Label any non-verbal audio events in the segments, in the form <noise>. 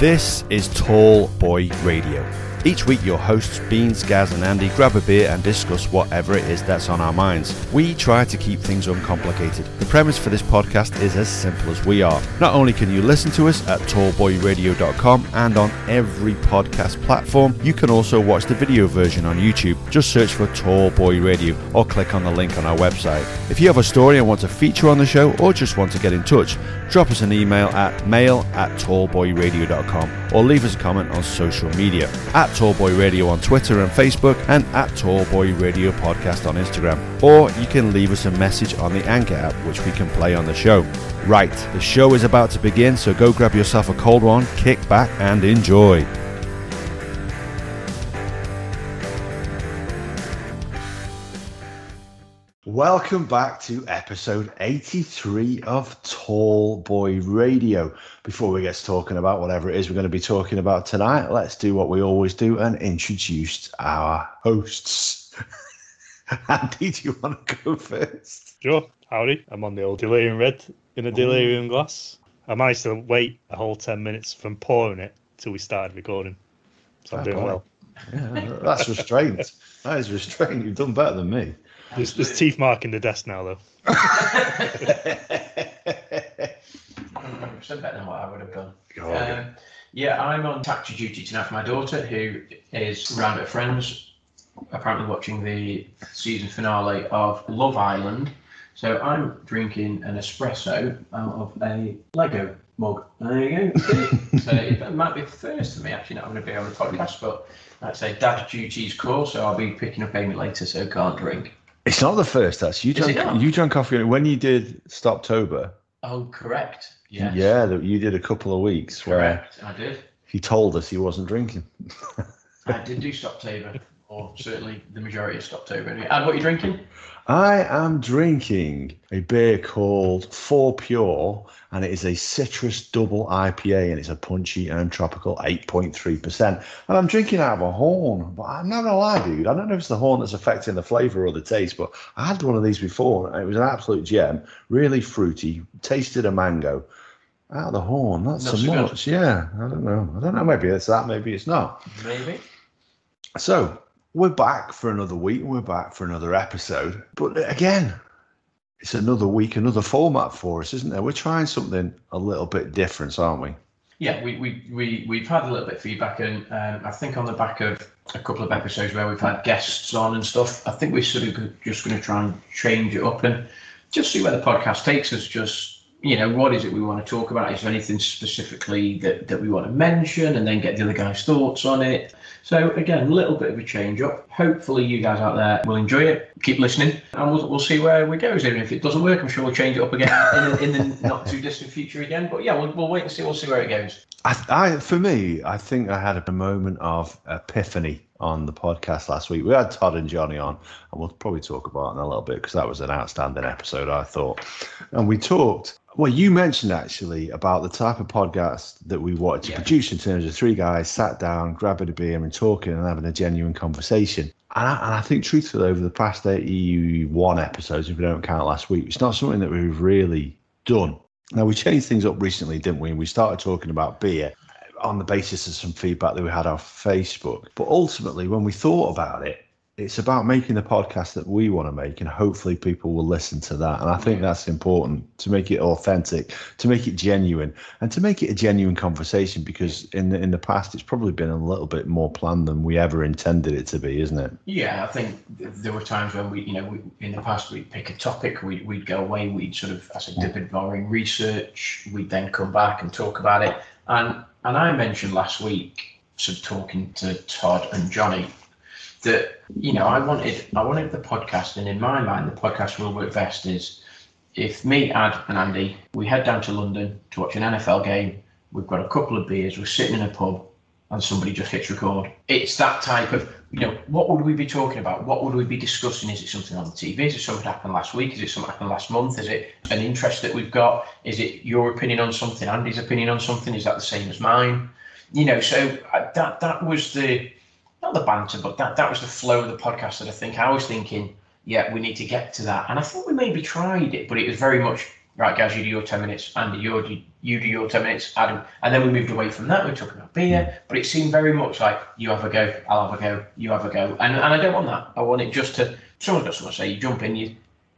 This is Tall Boy Radio. Each week, your hosts, Beans, Gaz, and Andy, grab a beer and discuss whatever it is that's on our minds. We try to keep things uncomplicated. The premise for this podcast is as simple as we are. Not only can you listen to us at tallboyradio.com and on every podcast platform, you can also watch the video version on YouTube. Just search for Tall Boy Radio or click on the link on our website. If you have a story and want to feature on the show or just want to get in touch, drop us an email at mail at tallboyradio.com or leave us a comment on social media at Tallboy Radio on Twitter and Facebook and at Tallboy Radio Podcast on Instagram. Or you can leave us a message on the Anchor app, which we can play on the show. Right, the show is about to begin, so go grab yourself a cold one, kick back, and enjoy. Welcome back to episode 83 of Tall Boy Radio. Before we get talking about whatever it is we're going to be talking about tonight, let's do what we always do and introduce our hosts. <laughs> Andy, do you want to go first? Sure. Howdy. I'm on the old delirium red in a delirium mm. glass. I managed to wait a whole 10 minutes from pouring it till we started recording. So I'm doing well. Yeah, <laughs> that's restraint. that is restraint. You've done better than me. There's, there's teeth marking the desk now, though. <laughs> 100% better than what I would have done. Um, yeah, I'm on taxi duty tonight for my daughter, who is round at friends, apparently watching the season finale of Love Island. So I'm drinking an espresso out of a Lego mug. There you go. <laughs> so it might be the first for me actually not going to be on the podcast, but like I say, dad duty's cool, so I'll be picking up Amy later, so can't drink. It's not the first. That's you drank. You drank coffee when you did Stoptober. Oh, correct. Yes. Yeah, that you did a couple of weeks where Correct. I did. he told us he wasn't drinking. I did do Stoptober, or certainly the majority of Stoptober. Anyway. And what are you drinking? I am drinking a beer called Fourpure, and it is a citrus double IPA, and it's a punchy and tropical 8.3%. And I'm drinking out of a horn, but I'm not gonna lie, dude. I don't know if it's the horn that's affecting the flavour or the taste, but I had one of these before, and it was an absolute gem. Really fruity, tasted a mango. Out of the horn, that's Not so, good. much. Yeah, I don't know. I don't know. Maybe it's that. Maybe it's not. Maybe. So we're back for another week. And we're back for another episode. But again, it's another week, another format for us, isn't there? We're trying something a little bit different, aren't we? Yeah, we, we, we, we've had a little bit of feedback, and um, I think on the back of a couple of episodes where we've had guests on and stuff, I think we're sort of just going to try and change it up and just see where the podcast takes us. Just, you know, what is it we want to talk about? Is there anything specifically that, that we want to mention and then get the other guys' thoughts on it? So, again, a little bit of a change up. Hopefully, you guys out there will enjoy it. Keep listening, and we'll, we'll see where we go. Even if it doesn't work, I'm sure we'll change it up again in, the- in the <laughs> not too distant future again. But yeah, we'll, we'll wait and see. We'll see where it goes. I, I, for me, I think I had a moment of epiphany on the podcast last week. We had Todd and Johnny on, and we'll probably talk about it in a little bit because that was an outstanding episode, I thought. And we talked. Well, you mentioned actually about the type of podcast that we wanted to Yeah. produce in terms of three guys sat down, grabbing a beer, and talking and having a genuine conversation. And I, and I think, truthfully, over the past 81 episodes, if we don't count last week, it's not something that we've really done. Now, we changed things up recently, didn't we? And we started talking about beer on the basis of some feedback that we had off Facebook. But ultimately, when we thought about it, it's about making the podcast that we want to make, and hopefully people will listen to that. And I think that's important to make it authentic, to make it genuine, and to make it a genuine conversation. Because in the in the past, it's probably been a little bit more planned than we ever intended it to be, isn't it? Yeah, I think there were times when we, you know, we, in the past we'd pick a topic, we'd, we'd go away, we'd sort of, as a dip in boring research, we'd then come back and talk about it. And and I mentioned last week, sort of talking to Todd and Johnny, that you know I wanted I wanted the podcast, and in my mind, the podcast will work best is if me, Ad, and Andy we head down to London to watch an NFL game. We've got a couple of beers. We're sitting in a pub, and somebody just hits record. It's that type of, you know, what would we be talking about? What would we be discussing? Is it something on the TV? Is it something that happened last week? Is it something happened last month? Is it an interest that we've got? Is it your opinion on something? Andy's opinion on something? Is that the same as mine? You know, so uh, that that was the not the banter, but that that was the flow of the podcast that I think I was thinking. Yeah, we need to get to that, and I think we maybe tried it, but it was very much right, guys, you do your 10 minutes, Andy, you do, you do your 10 minutes, Adam. And then we moved away from that. We were talking about beer, but it seemed very much like you have a go, I'll have a go, you have a go. And, and I don't want that. I want it just to, someone's got something to say, you jump in, you,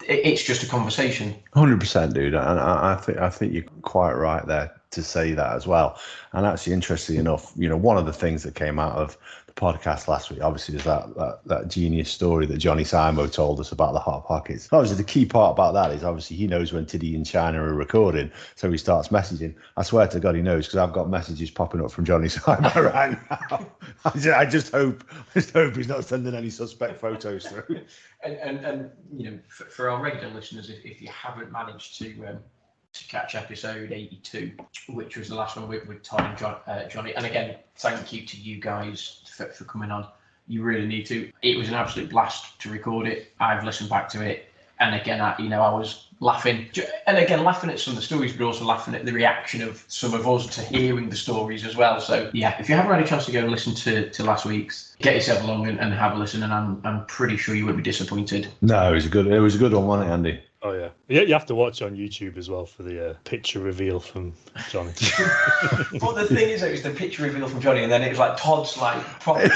it's just a conversation. Hundred percent, dude, and I, I think I think you're quite right there to say that as well. And actually, interestingly enough, you know, one of the things that came out of podcast last week, obviously, there's that that, that genius story that Johnny Simo told us about the hot pockets. Obviously, the key part about that is obviously he knows when Tiddy and China are recording, so he starts messaging. I swear to God, he knows because I've got messages popping up from Johnny <laughs> Simo right now. I just, I just hope, I just hope he's not sending any suspect photos through. <laughs> And, and, and you know, for, for our regular listeners, if, if you haven't managed to um, to catch episode 82, which was the last one with, with Todd and John, uh, Johnny. And again, thank you to you guys for, for coming on. You really need to. It was an absolute blast to record it. I've listened back to it. And again, I, you know, I was laughing, and again, laughing at some of the stories, but also laughing at the reaction of some of us to hearing the stories as well. So, yeah, if you haven't had a chance to go and listen to, to last week's, get yourself along and, and have a listen. And I'm, I'm pretty sure you won't be disappointed. No, it was a good, it was a good one, wasn't it, Andy? Oh yeah, yeah. You have to watch on YouTube as well for the uh, picture reveal from Johnny. <laughs> but the thing is, it was the picture reveal from Johnny, and then it was like Todd's like proper, <laughs>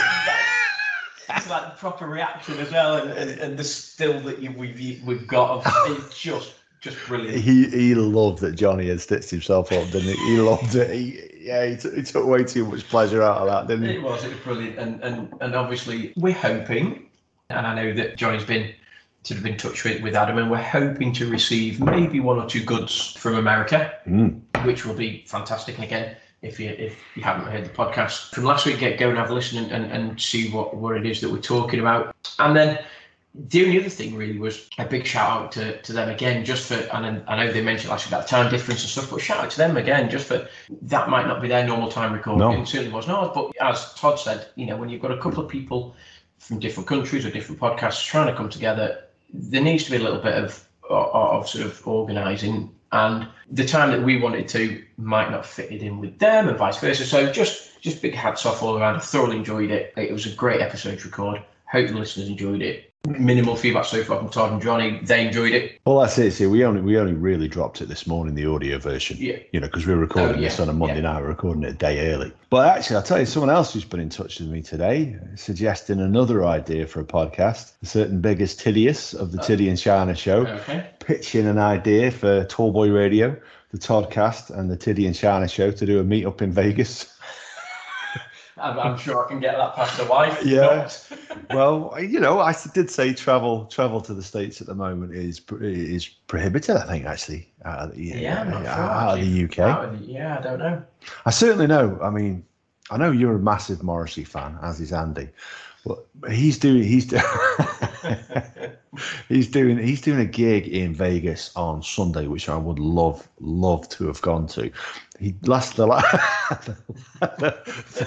it's like proper reaction as well, and, and, and the still that you, we've we've got, it's just just brilliant. He he loved that Johnny had stitched himself up, didn't he? He loved it. He, yeah, he, t- he took way too much pleasure out of that, didn't he? It was, it was brilliant, and and and obviously we're hoping, and I know that Johnny's been sort of in touch with, with Adam, and we're hoping to receive maybe one or two goods from America, Mm. which will be fantastic. And again, if you if you haven't heard the podcast from last week, get go and have a listen and, and, and see what, what it is that we're talking about. And then the only other thing really was a big shout out to, to them again, just for and I know they mentioned last week about time difference and stuff, but shout out to them again, just for that might not be their normal time recording. No. It certainly was not. But as Todd said, you know, when you've got a couple of people from different countries or different podcasts trying to come together, there needs to be a little bit of of, sort of organising. And the time that we wanted to might not fit it in with them, and vice versa. So just just big hats off all around. I thoroughly enjoyed it. It was a great episode to record. Hope the listeners enjoyed it. Minimal feedback so far from Todd and Johnny. They enjoyed it. Well, that's it. See, we only we only really dropped it this morning, the audio version. Yeah. You know, because we were recording Oh, yeah, this on a Monday yeah. night, we're recording it a day early. But actually, I'll tell you, someone else who's been in touch with me today, suggesting another idea for a podcast. A certain biggest Tidius of the oh. Tiddy and Shana show, Okay. pitching an idea for Tallboy Radio, the Toddcast, and the Tiddy and Shana show to do a meet up in Vegas. <laughs> I'm, I'm sure I can get that past the wife. Yeah. <laughs> well, you know, I did say travel travel to the states at the moment is is prohibited. I think actually uh, out of the, Yeah, I'm not uh, sure, out of the UK. Out of the- yeah, I don't know. I certainly know. I mean, I know you're a massive Morrissey fan, as is Andy, but he's doing he's do- <laughs> <laughs> he's doing he's doing a gig in Vegas on Sunday, which I would love love to have gone to. He last the, la- the, <laughs>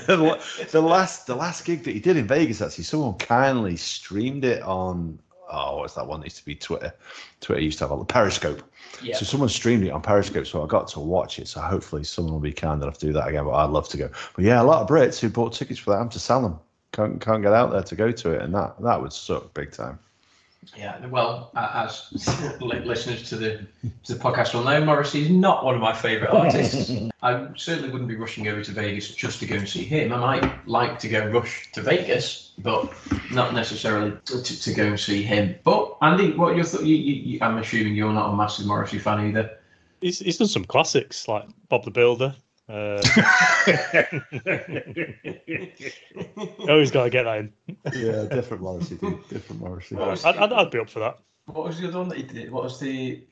the, the last the last gig that he did in Vegas actually someone kindly streamed it on oh what's that one that used to be Twitter Twitter used to have a Periscope. Yeah. So someone streamed it on Periscope, so I got to watch it. So hopefully someone will be kind enough to do that again. But I'd love to go. But yeah, a lot of Brits who bought tickets for that have to sell them. Can't can't get out there to go to it, and that that would suck big time. Yeah, well, uh, as <laughs> listeners to the to the podcast will know, Morrissey is not one of my favourite artists. <laughs> I certainly wouldn't be rushing over to Vegas just to go and see him. I might like to go rush to Vegas, but not necessarily to, to go and see him. But Andy, what your thoughts? You, you, you, I'm assuming you're not a massive Morrissey fan either. He's, he's done some classics like Bob the Builder. Uh, <laughs> always got to get that in. Yeah, different Morrissey, dude. Different Morrissey. was- I'd, I'd, I'd be up for that. What was the other one that he did? What was the?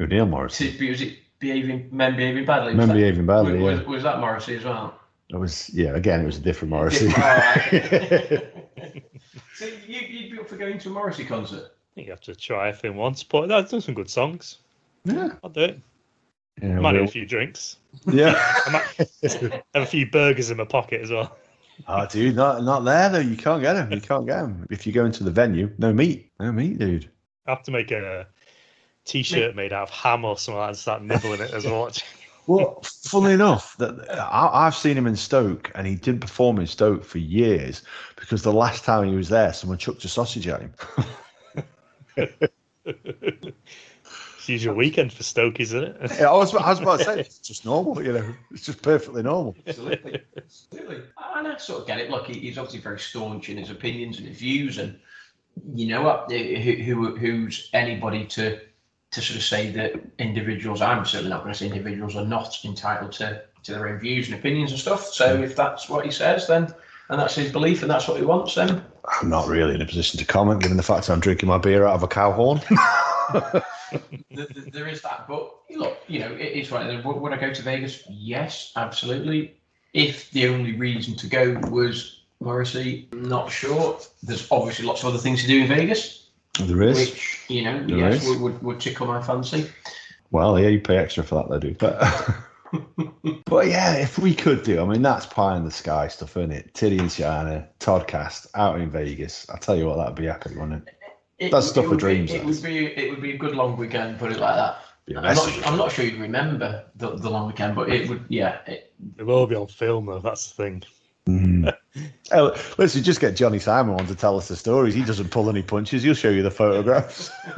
Neil Morrissey. Was it behaving men behaving badly? Was Men that- behaving badly. was, Yeah, was that Morrissey as well? it was. Yeah, again, it was a different Morrissey. <laughs> <laughs> So you, you'd be up for going to a Morrissey concert? I think you have to try everything once, but that's done some good songs. yeah, I'll do it. Yeah, Might need we'll- a few drinks. yeah. <laughs> I might have a few burgers in my pocket as well. Oh, dude, not not there though. You can't get them. You can't get them. If you go into the venue, no meat, no meat, dude. I have to make a t-shirt made out of ham or something like that and start nibbling it as well. <laughs> Well, funnily enough, that I, I've seen him in Stoke, and he didn't perform in Stoke for years because the last time he was there, someone chucked a sausage at him. <laughs> It's usual weekend for Stoke, isn't it? Yeah, I was, I was about to say <laughs> it's just normal, you know, it's just perfectly normal. Absolutely. Absolutely. And I sort of get it. Look, he's obviously very staunch in his opinions and his views, and you know what? Eh, who, who who's anybody to to sort of say that individuals? I'm certainly not going to say individuals are not entitled to to their own views and opinions and stuff. So if that's what he says, then and that's his belief and that's what he wants, then I'm not really in a position to comment, given the fact that I'm drinking my beer out of a cow horn. <laughs> th- th- there is that. But look, you know, it is what it is. Would would I go to Vegas? Yes, absolutely. If the only reason to go was Morrissey, not sure. There's obviously lots of other things to do in Vegas, there is. which you know, There yes, would, would would tickle my fancy. Well, yeah, you pay extra for that, they do. But, <laughs> but yeah, if we could do, I mean, that's pie in the sky stuff, isn't it? Tiddy and China, Toddcast out in Vegas. I tell you what, that'd be epic, wouldn't it? It, That's stuff it for dreams, Be, it would be it would be a good long weekend. Put it like that. Be a I'm not, I'm not sure you'd remember the, the long weekend, but it would. Yeah, it, It will be on film though. That's the thing. <laughs> Mm. Oh, listen, just get Johnny Simon on to tell us the stories. He doesn't pull any punches. He'll show you the photographs. <laughs>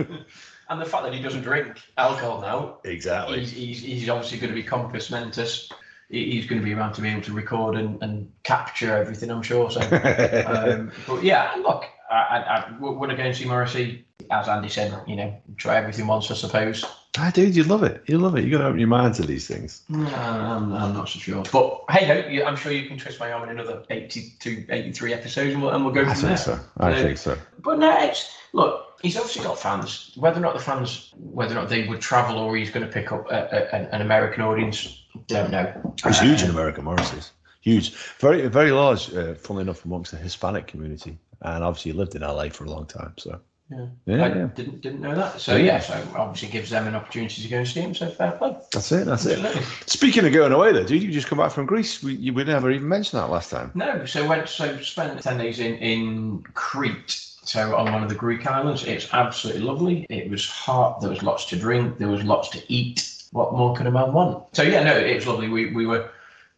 and the fact that he doesn't drink alcohol now exactly. he's, he's, he's obviously going to be compos mentis. He's going to be around to be able to record and, and capture everything, I'm sure. So, <laughs> um, but yeah, look, I, I, I would I go and see Morrissey? As Andy said, you know, try everything once, I suppose. ah, dude, you love it. You love it. You got to open your mind to these things. No, I'm, I'm not so sure. But hey, I'm sure you can twist my arm in another 82, 83 episodes and we'll, and we'll go I from there. think so. I Uh, think so. But no, it's look. He's obviously got fans. Whether or not the fans, whether or not they would travel, or he's going to pick up a, a, an- an American audience, don't know. It's huge in Uh, America, Morrissey's. Huge. Very, very large, uh, funnily enough, amongst the Hispanic community. And obviously, lived in LA for a long time. So, Yeah. yeah, I yeah. didn't didn't know that. So oh, Yeah. yeah, so obviously gives them an opportunity to go and see him. So fair play. That's it. That's it. Speaking of going away, though, dude, you just come back from Greece. We, you, we never even mentioned that last time. No, so went so spent ten days in in Crete. So on one of the Greek islands, it's absolutely lovely. It was hot. There was lots to drink. There was lots to eat. What more could a man want? So yeah, no, it was lovely. We we were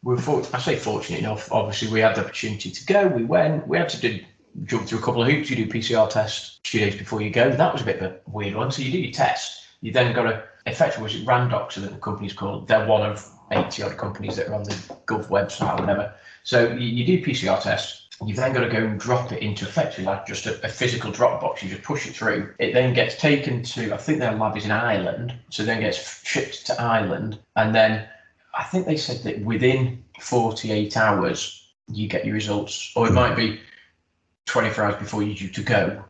we were for, I say fortunate enough. Obviously, we had the opportunity to go. We went. We had to do jump through a couple of hoops. You do PCR test two days before you go. That was a bit of a weird one. So you do your test. You then got to effectively was it Randox, the company's called. They're one of eighty odd companies that are on the Gulf website or whatever. So you, you do PCR test. You've then got to go and drop it into effectively like just a, a physical drop box. You just push it through. It then gets taken to, I think their lab is in Ireland. So then gets shipped to Ireland. And then I think they said that within 48 hours, you get your results. Or it might be 24 hours before you're due to go,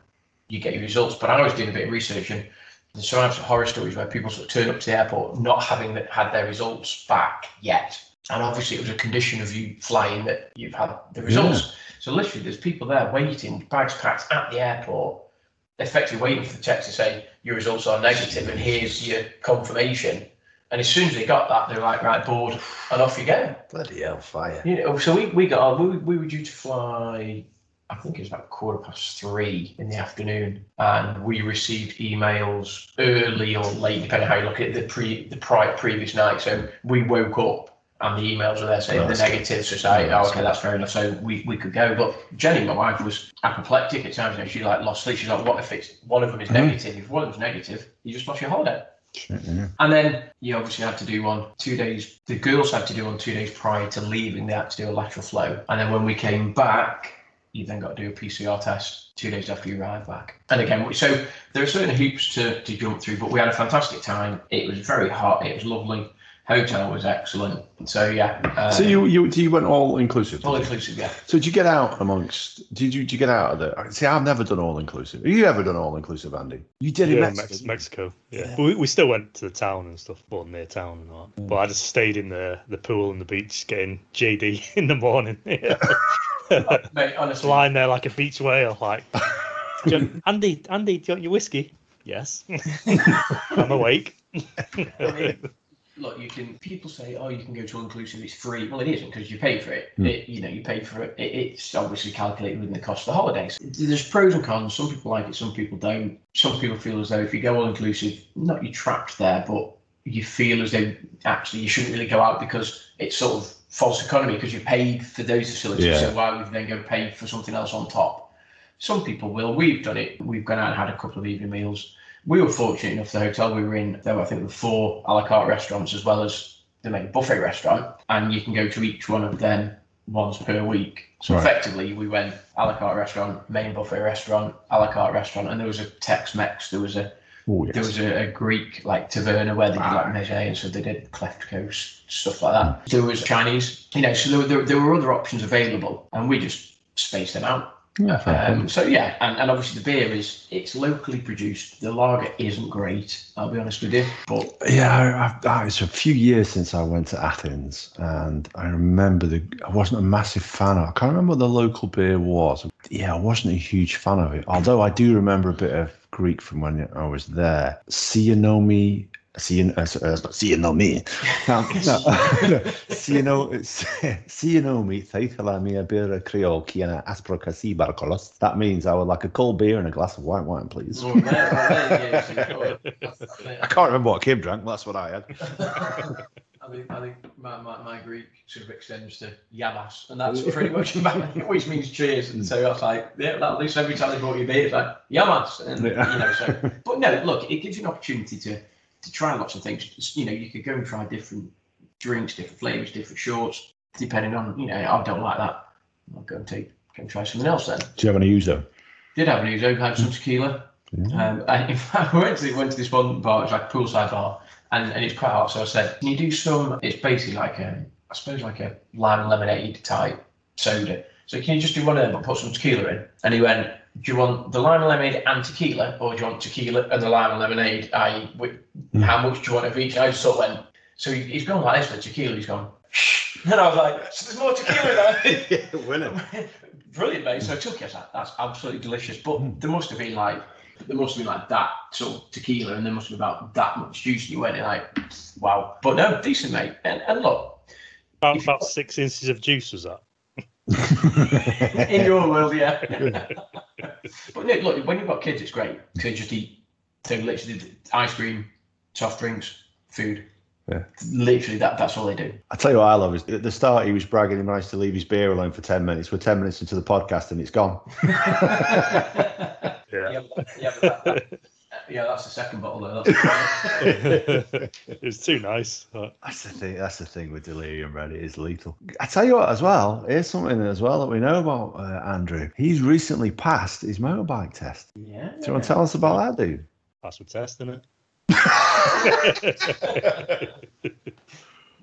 you get your results. But I was doing a bit of research and there's sometimes horror stories where people sort of turn up to the airport not having that- had their results back yet. And obviously, it was a condition of you flying that you've had the results. So literally, there's people there waiting, bags packed at the airport, effectively waiting for the check to say your results are negative and here's your confirmation. And as soon as they got that, they're like, right, board, and off you go. Bloody hell, fire. You know, so we, we got we, we were due to fly, I think it was about quarter past three in the afternoon, and we received emails early or late, depending on how you look at it, the pre the pri- previous night. So we woke up and the emails were there saying That's the negative. So say, oh, okay, that's fair enough. So we, we could go. But Jenny, my wife, was apoplectic at times. You know, she like lost sleep. She's like, what if it's one of them is Mhm. negative? If one of them's negative, you just lost your holiday. Yeah. And then you obviously had to do one two days. The girls had to do one two days prior to leaving. They had to do a lateral flow. And then when we came back, you then got to do a PCR test two days after you arrived back. And again, so there are certain hoops to, to jump through, but we had a fantastic time. It was very hot. It was lovely. Hotel was excellent. So yeah. Uh, So you you you went all inclusive. all inclusive, yeah. So did you get out amongst? Did you did you get out of the? See, I've never done all inclusive. Have you ever done all inclusive, Andy? You did in Mexico. Mex- didn't you? Mexico. Yeah, Yeah. We, we still went to the town and stuff, but near town and all. that. But I just stayed in the the pool and the beach, getting JD <laughs> in the morning. <laughs> Mate, <laughs> honestly, lying there like a beach whale, like <laughs> Andy, Andy, do you want your whiskey? Yes, <laughs> I'm awake. I mean, look, you can. People say, "Oh, you can go to all inclusive; it's free." Well, it isn't because you pay for it. Hmm. it. You know, you pay for it. it. It's obviously calculated within the cost of the holidays. There's pros and cons. Some people like it, some people don't. Some people feel as though if you go all inclusive, not you're trapped there, but you feel as though actually you shouldn't really go out because it's sort of false economy because you paid for those facilities. Yeah. So why would you then go pay for something else on top? Some people will. We've done it. We've gone out and had a couple of evening meals we were fortunate enough. The hotel we were in, there were I think were four a la carte restaurants as well as the main buffet restaurant, and you can go to each one of them once per week. So Right. effectively, we went a la carte restaurant, main buffet restaurant, a la carte restaurant, and there was a Tex-Mex. There was a Oh, there was a, a Greek like taverna where they did like meze and so they did kleftiko stuff like that. There was Chinese, you know, so there, were- there, there were other options available, and we just spaced them out. Yeah. Um, so yeah, and, and obviously the beer is it's locally produced. The lager isn't great, I'll be honest with you, but Yeah, I, ah, it's a few years since I went to Athens, and I remember the. I wasn't a massive fan of. I can't remember what the local beer was. Yeah, I wasn't a huge fan of it. Although I do remember a bit of Greek from when I was there. see you know me not you No, <laughs> no, <laughs> Cieno, Cienomi, <laughs> Theithalamia, Bira, Creole, Kiana, Asprocasi, Barcolos. That means I would like a cold beer and a glass of white wine, please. I can't remember what Kim drank, that's what I had. I think I think my, my, my Greek sort of extends to Yamas, and that's pretty much <laughs> which means cheers. And so I was like, yeah, at least every time they brought you beer, it's like Yamas, and Yeah. you know. So, but no, look, it gives you an opportunity to to try lots of things. You know, you could go and try different drinks, different flavors, different shorts, depending on you know. I don't like that. I'll go and take go and try something else then. Do you have any use though? Did have an Ouzo, had some tequila. Um, I, in <laughs> fact, I went to went to this one bar. It's like poolside bar, and, and it's quite hot. So I said, "Can you do some?" It's basically like a, I suppose like a lime and lemonade type soda. So can you just do one of them but put some tequila in? And he went, "Do you want the lime and lemonade and tequila, or do you want tequila and the lime and lemonade? I, wi- hmm. how much do you want of each?" And I just sort of went. So he, he's gone like this with tequila. He's gone. And I was like, "So there's more tequila there." <laughs> yeah, winner. <laughs> Brilliant, mate. So I took it. I was like, that's absolutely delicious. But hmm. there must have been like, there must have been like that sort of tequila, and there must have been about that much juice. And you went in like, wow. But no, decent, mate. And, and look, About, about six inches of juice was that? <laughs> in your world, yeah. <laughs> but no, look, when you've got kids, it's great because they just eat. They literally ice cream, soft drinks, food. Yeah. Literally, that that's all they do. I tell you what I love is at the start he was bragging he managed to leave his beer alone for ten minutes. We're ten minutes into the podcast and it's gone. <laughs> Yeah. Yeah, but- yeah, but that, that, yeah, that's the second bottle though. That's <laughs> it was too nice. but- That's the thing. That's the thing with delirium red. It is lethal. I tell you what, as well. Here's something as well that we know about uh, Andrew. He's recently passed his motorbike test. yeah. Do you want to tell us about that, dude? Passed with test, what testing it.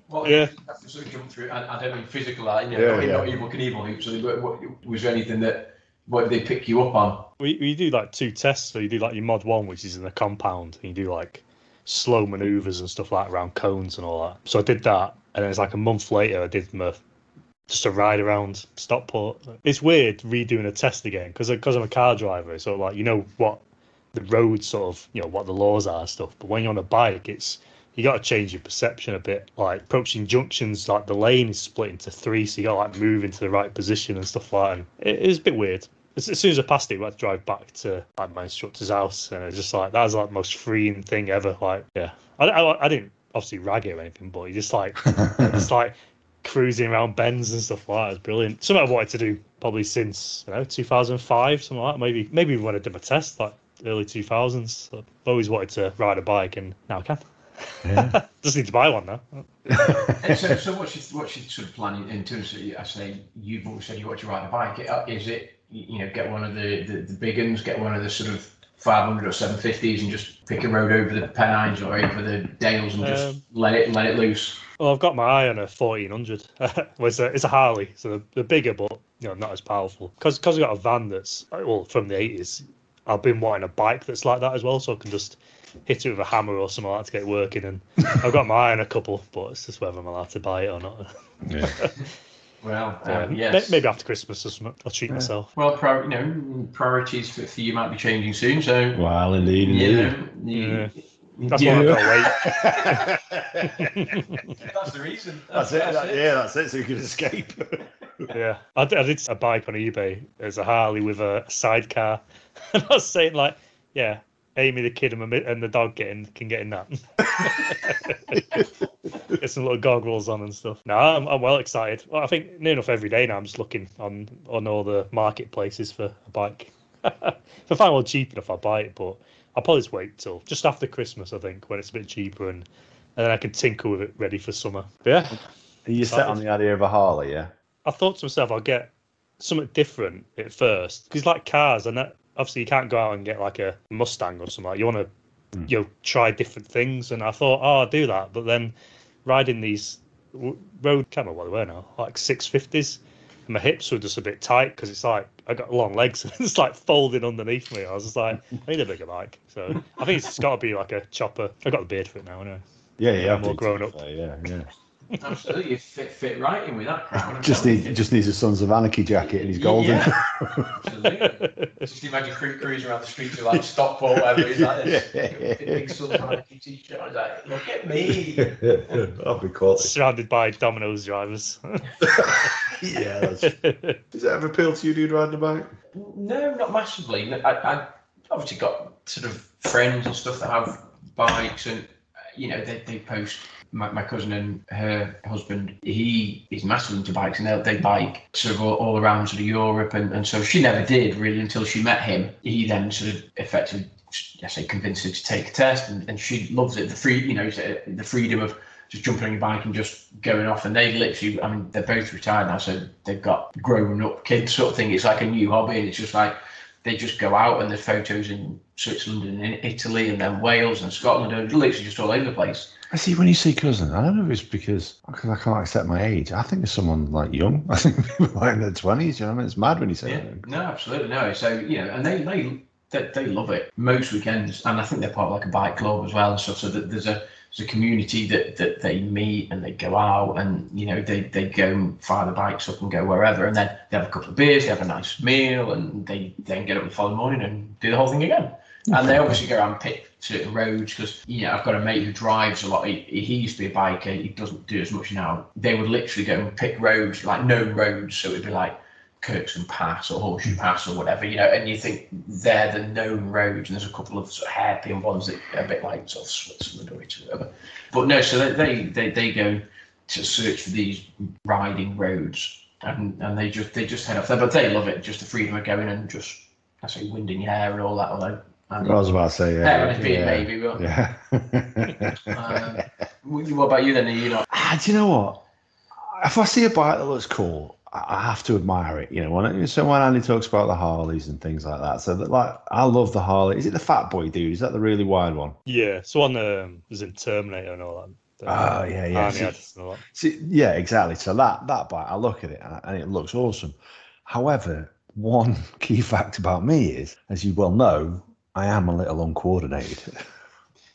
Well, Yeah. of jump through. I, I don't mean physical, like, you know, Yeah, not, yeah. not Evel Knievel hoops. So what, what, was there anything that what did they pick you up on? We, we do like two tests. So you do like your mod one, which is in the compound, and you do like slow maneuvers and stuff like around cones and all that. So I did that, and then it's like a month later, I did my just a ride around Stockport. It's weird redoing a test again because because I'm a car driver. So like you know what the roads sort of you know what the laws are and stuff. But when you're on a bike, it's you got to change your perception a bit. Like approaching junctions, like the lane is split into three, so you got to like move into the right position and stuff like. that. And it, it was a bit weird. As, as soon as I passed it, I had to drive back to like my instructor's house, and it's just like that was like the most freeing thing ever. Like, yeah, I, I, I didn't obviously rag it or anything, but you just like <laughs> it's like cruising around bends and stuff like that. It was brilliant. Something I've wanted to do probably since you know 2005, something like that. Maybe maybe when I did my test, like early 2000s. I've always wanted to ride a bike, and now I can. Yeah. <laughs> Just need to buy one now. So, so what's your what's your sort of plan in, in terms of? I say you've always said you want to ride a bike. Uh, Is it you know get one of the the, the big ones, get one of the sort of 500 or 750s, and just pick a road over the Pennines or over the Dales and just Um, let it let it loose. Well, I've got my eye on a 1400. <laughs> well, it's, a, it's a Harley, so the, the bigger, but you know, not as powerful. Because I've got a van that's well from the 80s. I've been wanting a bike that's like that as well, so I can just hit it with a hammer or something like that to get it working. And <laughs> I've got my eye on a couple, but it's just whether I'm allowed to buy it or not. yeah. <laughs> Well, Yeah, um, yes. Maybe after Christmas or something. I'll treat myself. Well, pri- you know, priorities for, for you might be changing soon. So Well, indeed, you know, you, Yeah. That's you why I've got to wait. <laughs> that's the reason. That's it. that- yeah, that's it. So you can escape. <laughs> Yeah, I did a bike on eBay. There's a Harley with a sidecar, <laughs> and I was saying like, yeah, Amy the kid and, and the dog getting can get in that. Get some little goggles on and stuff. No, I'm, I'm well excited. Well, I think near enough every day now. I'm just looking on on all the marketplaces for a bike. if I find one cheap enough, I'll buy it. But I'll probably just wait till just after Christmas, I think, when it's a bit cheaper and, and then I can tinker with it ready for summer. But yeah. Are you set on the idea of a Harley, yeah? I thought to myself, I'll get something different at first because like cars, and that, obviously you can't go out and get like a Mustang or something. You want to, mm. you know, try different things. And I thought, oh, I'll do that. But then riding these road, camera, what they were now, like 650s, and my hips were just a bit tight because it's like I got long legs. <laughs> it's like folding underneath me. I was just like, I need a bigger bike. So I think it's got to be like a chopper. I got the beard for it now, anyway. Yeah, yeah, I'm more grown up. Yeah, yeah. Absolutely, you fit fit right in with that crowd. I'm Just need, you. just needs a Sons of Anarchy jacket and he's golden. Yeah. Absolutely. <laughs> Just imagine crew cruising around the streets of like Stockport, whatever. He's like this big, Sons of Anarchy t-shirt. He's like, look at me. <laughs> I'll be caught. Surrounded by Domino's drivers. <laughs> Yeah. That's... Does that ever appeal to you, dude, riding a bike? No, not massively. I, I obviously got sort of friends and stuff that have bikes, and uh, you know they, they post. My, my cousin and her husband, he is massively into bikes, and they they bike sort of all, all around sort of Europe, and, and so she never did really until she met him. He then sort of effectively, I say, convinced her to take a test, and, and she loves it. The free, you know, uh, the freedom of just jumping on your bike and just going off. And they literally, I mean, they're both retired now, so they've got grown up kids sort of thing. It's like a new hobby, and it's just like they just go out and there's photos in Switzerland and in Italy and then Wales and Scotland and literally just all over the place. I see when you say cousin, I don't know if it's because because I can't accept my age. I think it's someone like young. <laughs> I think people like in their twenties. You know, what I mean, it's mad when you say Yeah, that. no, absolutely no. So you know, and they they they, they love it most weekends, and I think they're part of like a bike club as well and stuff. So that there's a there's a community that that they meet and they go out and you know they they go and fire the bikes up and go wherever, and then they have a couple of beers, they have a nice meal, and they then get up the following morning and do the whole thing again. And they obviously go around and pick certain roads because you know I've got a mate who drives a lot. He, he used to be a biker. He doesn't do as much now. They would literally go and pick roads like known roads, so it'd be like Kirkstone Pass or Horseshoe Pass or whatever, you know, and you think they're the known roads, and there's a couple of sort of hairpin ones that are a bit like sort of Switzerland or Italy, whatever. But no, so they they, they go to search for these riding roads, and and they just they just head off there, but they love it, just the freedom of going and just I say winding your hair and all that, although. I I was about to say, yeah. yeah. maybe, but Yeah. um, what what about you then? Are you not? Ah, do you know what? If I see a bike that looks cool, I I have to admire it. You know, when so when Andy talks about the Harleys and things like that, so that like I love the Harley. Is it the Fat Boy dude? Is that the really wide one? yeah, so one um, was in Terminator and all that. Oh, yeah, yeah. Arnie See- had and all that. See, yeah, exactly. So that that bike, I look at it and, and it looks awesome. However, one <laughs> key fact about me is, as you well know, I am a little uncoordinated.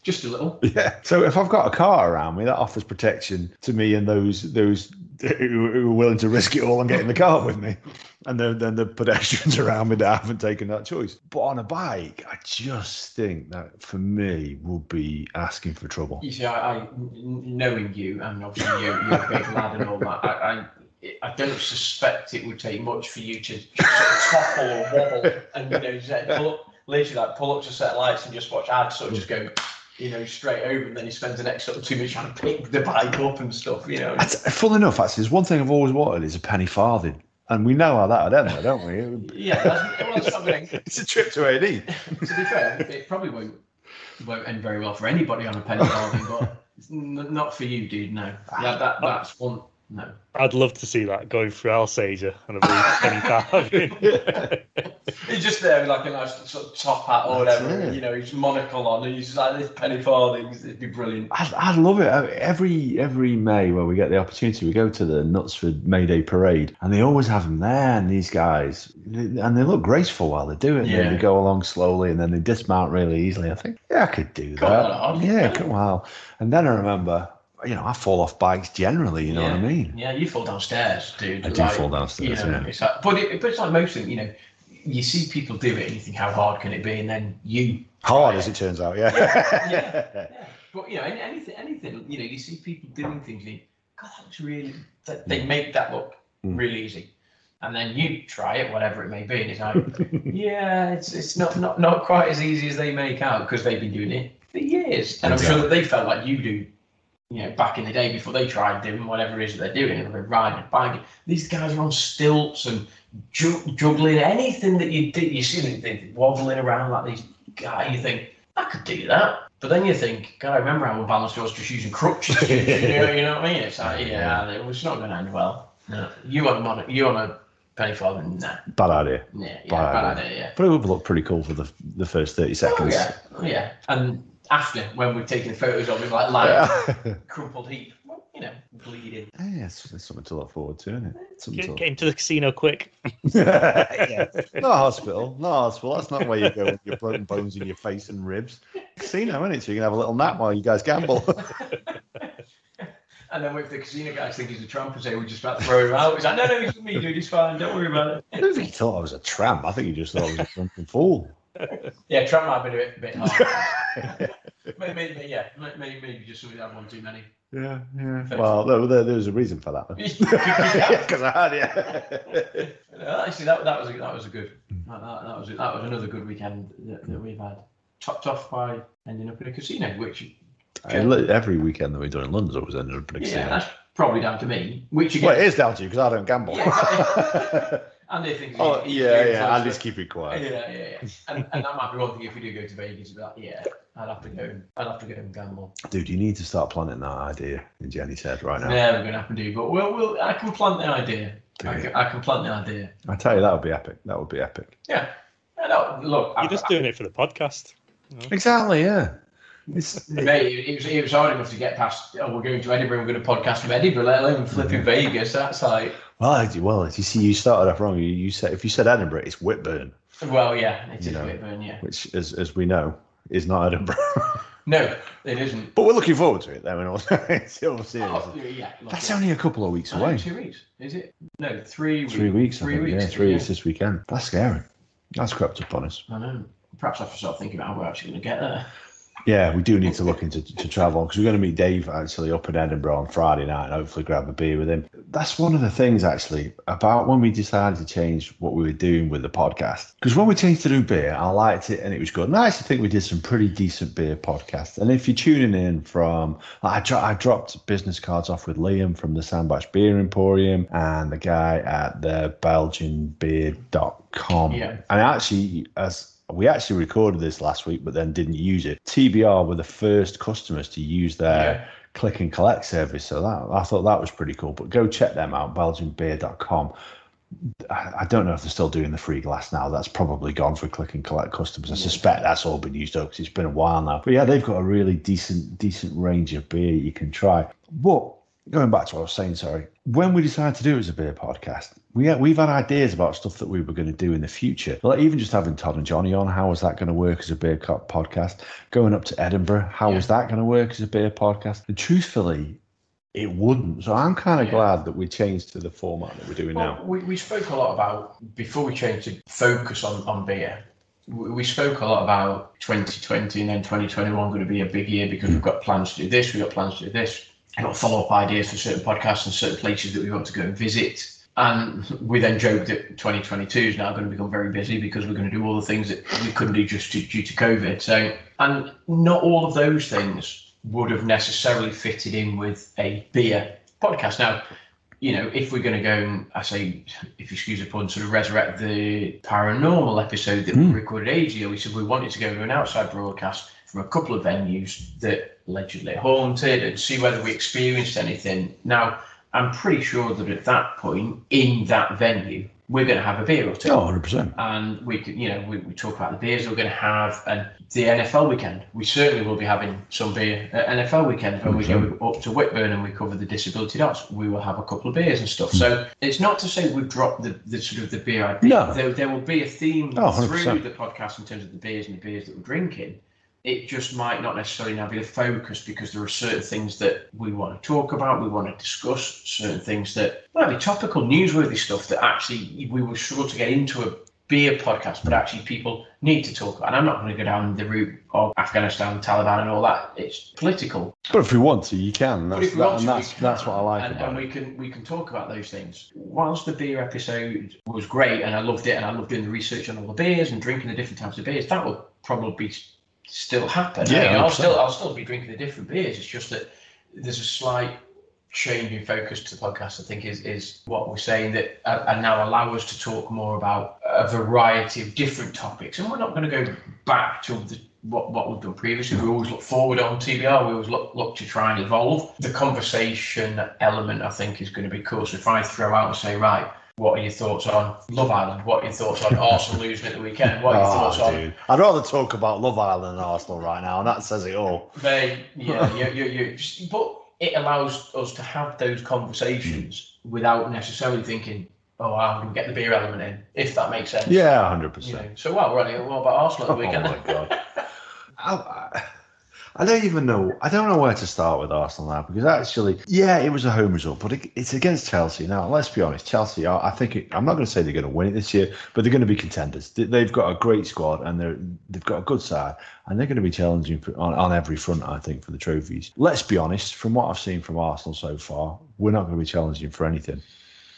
Just a little. <laughs> Yeah. So if I've got a car around me, that offers protection to me and those those who, who are willing to risk it all and get in the car with me, and then then the pedestrians <laughs> around me that haven't taken that choice. But on a bike, I just think that for me would be asking for trouble. You see, I, I knowing you, and obviously you're, you're a big lad and all that, I, I, I don't suspect it would take much for you to sort of topple or wobble and, you know, pull up, literally like pull up to set lights and just watch ads sort of just go, you know, straight over and then he spends the next sort of two minutes trying to pick the bike up and stuff, you know. That's, full enough, actually, there's one thing I've always wanted is a penny farthing. And we know how that would end, don't we? Yeah, that's, well, that's <laughs> It's a trip to AD. <laughs> to be fair, it probably won't, won't end very well for anybody on a penny farthing, but not for you, dude, no. Yeah, that, that's one, no. I'd love to see that going through Alsager and a blue penny farthing. He's just there with like a nice sort of top hat or That's whatever, it. you know, he's monocle on, and he's just like this penny farthings. It'd be brilliant. I'd, I'd love it. Uh, every every May where we get the opportunity, we go to the Knutsford May Day parade, and they always have them there. And these guys, and they look graceful while they do it. Yeah. They go along slowly, and then they dismount really easily. I think, yeah, I could do Come that. on, yeah, yeah. come on. And then I remember, you know, I fall off bikes generally. You know what I mean? Yeah, you fall downstairs, dude. I do fall downstairs, You know, yeah. it's like, but, it, but it's like most things, you know, you see people do it and you think, how hard can it be? And then you. Hard as it. it turns out. Yeah. Yeah, yeah. <laughs> But, you know, anything, anything, you know, you see people doing things, you think, God, that looks really, that, they make that look Mm. really easy. And then you try it, whatever it may be, and it's like, <laughs> yeah, it's it's not not not quite as easy as they make out because they've been doing it for years, and I'm sure that they felt like you do, you know, back in the day before they tried doing whatever it is that they're doing, and they're riding, biking. These guys are on stilts and ju- juggling anything that you did. You see them wobbling around like these guys. You think, I could do that. But then you think, God, I remember how unbalanced I was just using crutches. you, know, you know what I mean? It's like, <laughs> yeah, it's not going to end well. No. You want a mono, you want a penny farthing? Nah. Bad idea. Yeah, yeah, Bad bad, idea. idea. Yeah. But it would look pretty cool for the the first 30 seconds. Oh, yeah, oh, yeah. And after, when we've taken photos of him, like lying Yeah. crumpled heap, well, you know, bleeding. Yeah, it's, it's something to look forward to, isn't it? Something Get, to get him to the casino quick. <laughs> yeah. Not hospital. Not hospital. That's not where you go with your broken bones in your face and ribs. Casino, isn't it? So you can have a little nap while you guys gamble. <laughs> <laughs> And then if the casino guys think he's a tramp and say we're just about to throw him out, he's like, no, no, he's with me, dude, he's fine, don't worry about it. I don't think he thought I was a tramp. I think he just thought I was a drunken fool. Yeah, tramp might have been a bit, bit hard. Maybe, maybe, yeah, maybe, maybe just something had one too many. Yeah, yeah. Well, there, there, there a reason for that. Because <laughs> <laughs> I had it. Uh, Actually, that, that was a, that was a good. That, that, that was a, that was another good weekend that, that we've had. Topped off by ending up in a casino, which And look, Every weekend that we do in London's always ended up in a yeah, casino. that's probably down to me. Which again, Well, it is down to you because I don't gamble. Yeah, <laughs> Andy thinks. oh, he's- he's yeah, very yeah. at I'll to- just keep it quiet. Yeah, yeah, yeah. And, and that might be one thing if we do go to Vegas. But yeah, I'd have to go. and- I'd have to go and gamble. Dude, you need to start planting that idea in Jenny's head right now. Never gonna happen, do. But we'll, we'll. I can plant the idea. I can, I can plant the idea. I tell you, that would be epic. That would be epic. Yeah. And I'll- look, You're just doing it for the podcast. Exactly, yeah. It's, <laughs> Mate, it was, it was hard enough to get past. Oh, we're going to Edinburgh. We're going to podcast from Edinburgh. Let alone flipping Vegas. That's like, well, I- well, you see, you started off wrong. You, you said if you said Edinburgh, it's Whitburn, well, yeah, it is know. Whitburn, yeah. which, as as we know, is not Edinburgh. <laughs> No, it isn't. but we're looking forward to it. Though, in all, <laughs> all Oh, yeah. That's yeah. only a couple of weeks oh, away. Two weeks, is it? No, three weeks. Three weeks. Three think, weeks. Yeah, three weeks this weekend. That's scary. That's crept up on us. I know. Perhaps I have to start thinking about how we're actually going to get there. Yeah, we do need to look into to travel because we're going to meet Dave actually up in Edinburgh on Friday night and hopefully grab a beer with him. That's one of the things actually about when we decided to change what we were doing with the podcast. Because when we changed to do beer, I liked it and it was good. And I actually think we did some pretty decent beer podcasts. And if you're tuning in from, I, dro- I dropped business cards off with Liam from the Sandbach Beer Emporium and the guy at the BelgianBeer.com. Yeah. And actually, as we actually recorded this last week, but then didn't use it. TBR were the first customers to use their Yeah. click and collect service, so that I thought that was pretty cool. But go check them out, BelgianBeer.com. I I don't know if they're still doing the free glass now. That's probably gone for click and collect customers. I suspect that's all been used up because it's been a while now. But yeah, they've got a really decent, decent range of beer you can try. But going back to what I was saying, sorry, when we decided to do it as a beer podcast, we had, we've had ideas about stuff that we were going to do in the future. Like even just having Todd and Johnny on, how was that going to work as a beer co- podcast? Going up to Edinburgh, how Yeah. was that going to work as a beer podcast? And truthfully, it wouldn't. So I'm kind of Yeah. glad that we changed to the format that we're doing Well, now. we, we spoke a lot about, before we changed to focus on, on beer, we, we spoke a lot about 2020 and then 2021 going to be a big year because we've hmm. got plans to do this, we've got plans to do this. I've got follow up ideas for certain podcasts and certain places that we want to go and visit. And we then joked that 2022 is now going to become very busy because we're going to do all the things that we couldn't do just due due to COVID. So, and not all of those things would have necessarily fitted in with a beer podcast. Now, you know, if we're going to go and, I say, if you excuse the pun, sort of resurrect the paranormal episode that Hmm. we recorded ages ago, we said we wanted to go to an outside broadcast from a couple of venues that allegedly haunted and see whether we experienced anything. Now, I'm pretty sure that at that point, in that venue, we're going to have a beer or two Oh, 100%. and we could, you know, we, we talk about the beers we're going to have and the NFL weekend. We certainly will be having some beer at NFL weekend when we go up to Whitburn and we cover the disability dots. We will have a couple of beers and stuff. So it's not to say we've dropped the, the sort of the beer idea. No. There, there will be a theme Oh, through the podcast in terms of the beers and the beers that we're drinking. It just might not necessarily now be the focus because there are certain things that we want to talk about, we want to discuss, certain things that might be topical, newsworthy stuff that actually we will struggle to get into a beer podcast, but actually people need to talk about. And I'm not going to go down the route of Afghanistan, Taliban, and all that. It's political. But if we want to, you can. But That's, if we that, want and that's, can. that's what I like and, about and it. we can we can talk about those things. Whilst the beer episode was great and I loved it and I loved doing the research on all the beers and drinking the different types of beers, that will probably be still happen. Yeah, I mean, I'll still I'll still be drinking the different beers. It's just that there's a slight change in focus to the podcast. I think is is what we're saying that uh, and now allow us to talk more about a variety of different topics. And we're not going to go back to the what, what we've done previously. We always look forward on TBR. We always look, look to try and evolve. The conversation element, I think, is going to be cool. So if I throw out and say, right, what are your thoughts on Love Island? What are your thoughts on Arsenal <laughs> losing at the weekend? What are your Oh, thoughts ah, on dude. I'd rather talk about Love Island than Arsenal right now, and that says it all. they? Yeah, <laughs> you, you, you, but it allows us to have those conversations mm. without necessarily thinking, oh, I'm going to get the beer element in, if that makes sense. Yeah, hundred You percent. know, so what, running? What about Arsenal at the weekend? <laughs> Oh my god. I, I- don't even know. I don't know where to start with Arsenal now because actually, yeah, it was a home result, but it, it's against Chelsea. Now, let's be honest. Chelsea, I think it, I'm not going to say they're going to win it this year, but they're going to be contenders. They- They've got a great squad and they're they've got a good side, and they're going to be challenging for, on, on every front. I think for the trophies. Let's be honest. From what I've seen from Arsenal so far, we're not going to be challenging for anything.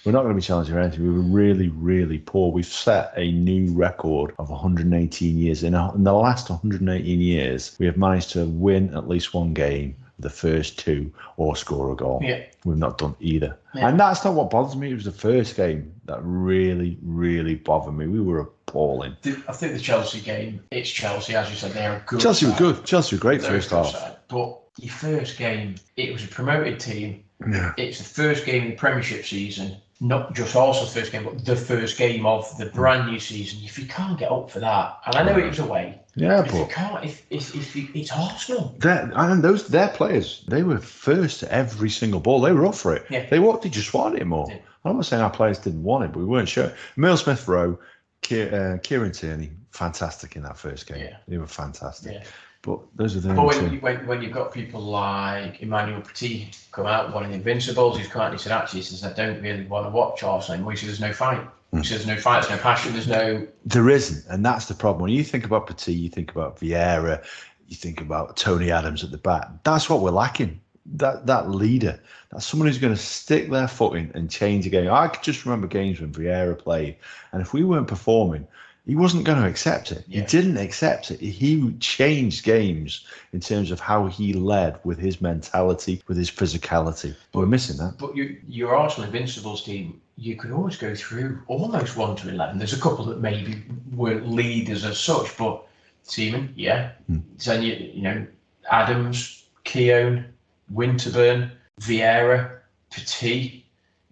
We're not going to be challenging for anything. We were really, really poor. We've set a new record of 118 years. In, in the last 118 years, we have managed to win at least one game, the first two, or score a goal. Yeah. We've not done either. Yeah. And that's not what bothers me. It was the first game that really, really bothered me. We were appalling. I think the Chelsea game, it's Chelsea, as you said, they're good Chelsea were good. Chelsea were great They're first half. side. But your first game, it was a promoted team. Yeah. It's the first game in the Premiership season, not just also the first game, but the first game of the brand new season. If you can't get up for that, and I know it was away, Yeah, but if you can't, if, if, if you, it's Arsenal. And those their players, they were first to every single ball. They were up for it. Yeah. They what they just wanted it more. Yeah. I'm not saying our players didn't want it, but we weren't sure. Emil Smith Rowe, Kier, uh, Kieran Tierney, fantastic in that first game. Yeah. They were fantastic. Yeah. But those are the But when, you, when, when you've got people like Emmanuel Petit come out, one of the Invincibles, he's come out and he said, actually, he says, I don't really want to watch Arsenal anymore. He said, there's no fight. He hmm. says, there's no fight, there's no passion, there's no. There isn't, and that's the problem. When you think about Petit, you think about Vieira, you think about Tony Adams at the back. That's what we're lacking. That that leader, that's someone who's going to stick their foot in and change a game. I could just remember games when Vieira played, and if we weren't performing, he wasn't going to accept it. He didn't accept it. He changed games in terms of how he led with his mentality, with his physicality. But We're missing that. But you, your Arsenal Invincibles team, you could always go through almost 1 to 11. There's a couple that maybe weren't leaders as such, but Seaman, yeah. Hmm. Then you, you know, Adams, Keown, Winterburn, Vieira, Petit.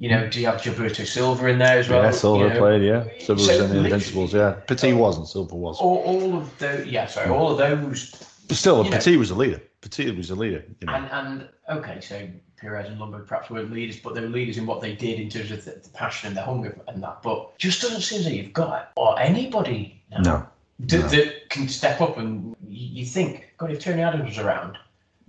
You know, do you have Gilberto Silva in there as well? yeah, Silva You know, played. Yeah, Silva was so in the Invincibles. Yeah, Petit wasn't. Silva was. All, all of those, yeah, sorry, all of those But still, you know- Petit was a leader. Petit was a leader. You know. And and okay, so Parlour and Ljungberg perhaps weren't leaders, but they were leaders in what they did in terms of the, the passion and the hunger and that. But just doesn't seem that you've got it, or anybody now no. that, no. that can step up and you, think, God, if Tony Adams was around,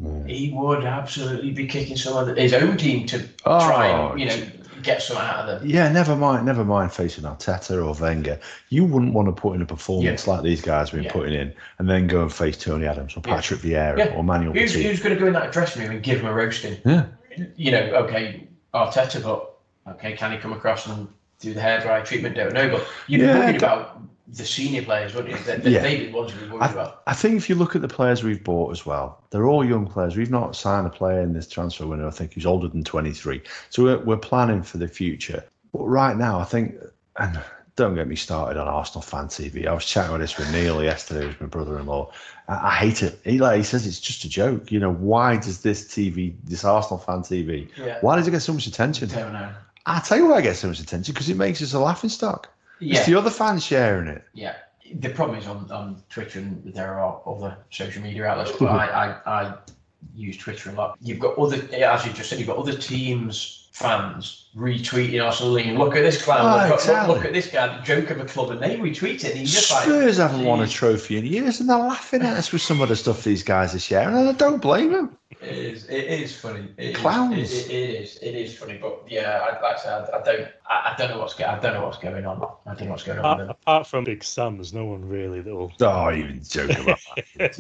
Mm. he would absolutely be kicking some of his own team to Oh, try and you know get something out of them. Yeah, never mind. Never mind facing Arteta or Wenger. You wouldn't want to put in a performance like these guys have been Yeah. putting in, and then go and face Tony Adams or Yeah. Patrick Vieira Yeah. or Manuel Who's, who's going to go in that dressing room and give him a roasting? Yeah. You know, okay, Arteta, but okay, can he come across and do the hairdryer treatment? Don't know, but you'd be Yeah, worried about the senior players, wouldn't you? That, that Yeah. The ones be worried about. I think if you look at the players we've bought as well, they're all young players. We've not signed a player in this transfer window, I think, who's older than 23. So we're, we're planning for the future. But right now, I think, and don't get me started on Arsenal fan TV. I was chatting with this with Neil yesterday, who's my brother-in-law. I, I hate it. He like he says it's just a joke. You know, why does this TV, this Arsenal fan TV, Yeah. why does it get so much attention? Don't. I tell you why I get so much attention because it makes us a laughing stock. Yeah. It's the other fans sharing it. Yeah. The problem is on, on Twitter and there are other social media outlets, <laughs> but I, I, I use Twitter a lot. You've got other, as you just said, you've got other teams, fans retweeting Arsenal and look at this clown, Oh, look, exactly. look at this guy, the joke of a club, and they retweet it, and just like, Spurs haven't won a trophy in years, and they're laughing at us with some of the stuff these guys are sharing, and I don't blame them. It is. It is funny. It is- Clowns. It, it, it is. It is funny. But yeah, I, like I said, I, I don't. I, I don't know what's. go- I don't know what's going on. I don't know what's going on Apart, with apart from Big Sam, there's no one really that will. Oh, even joke about that.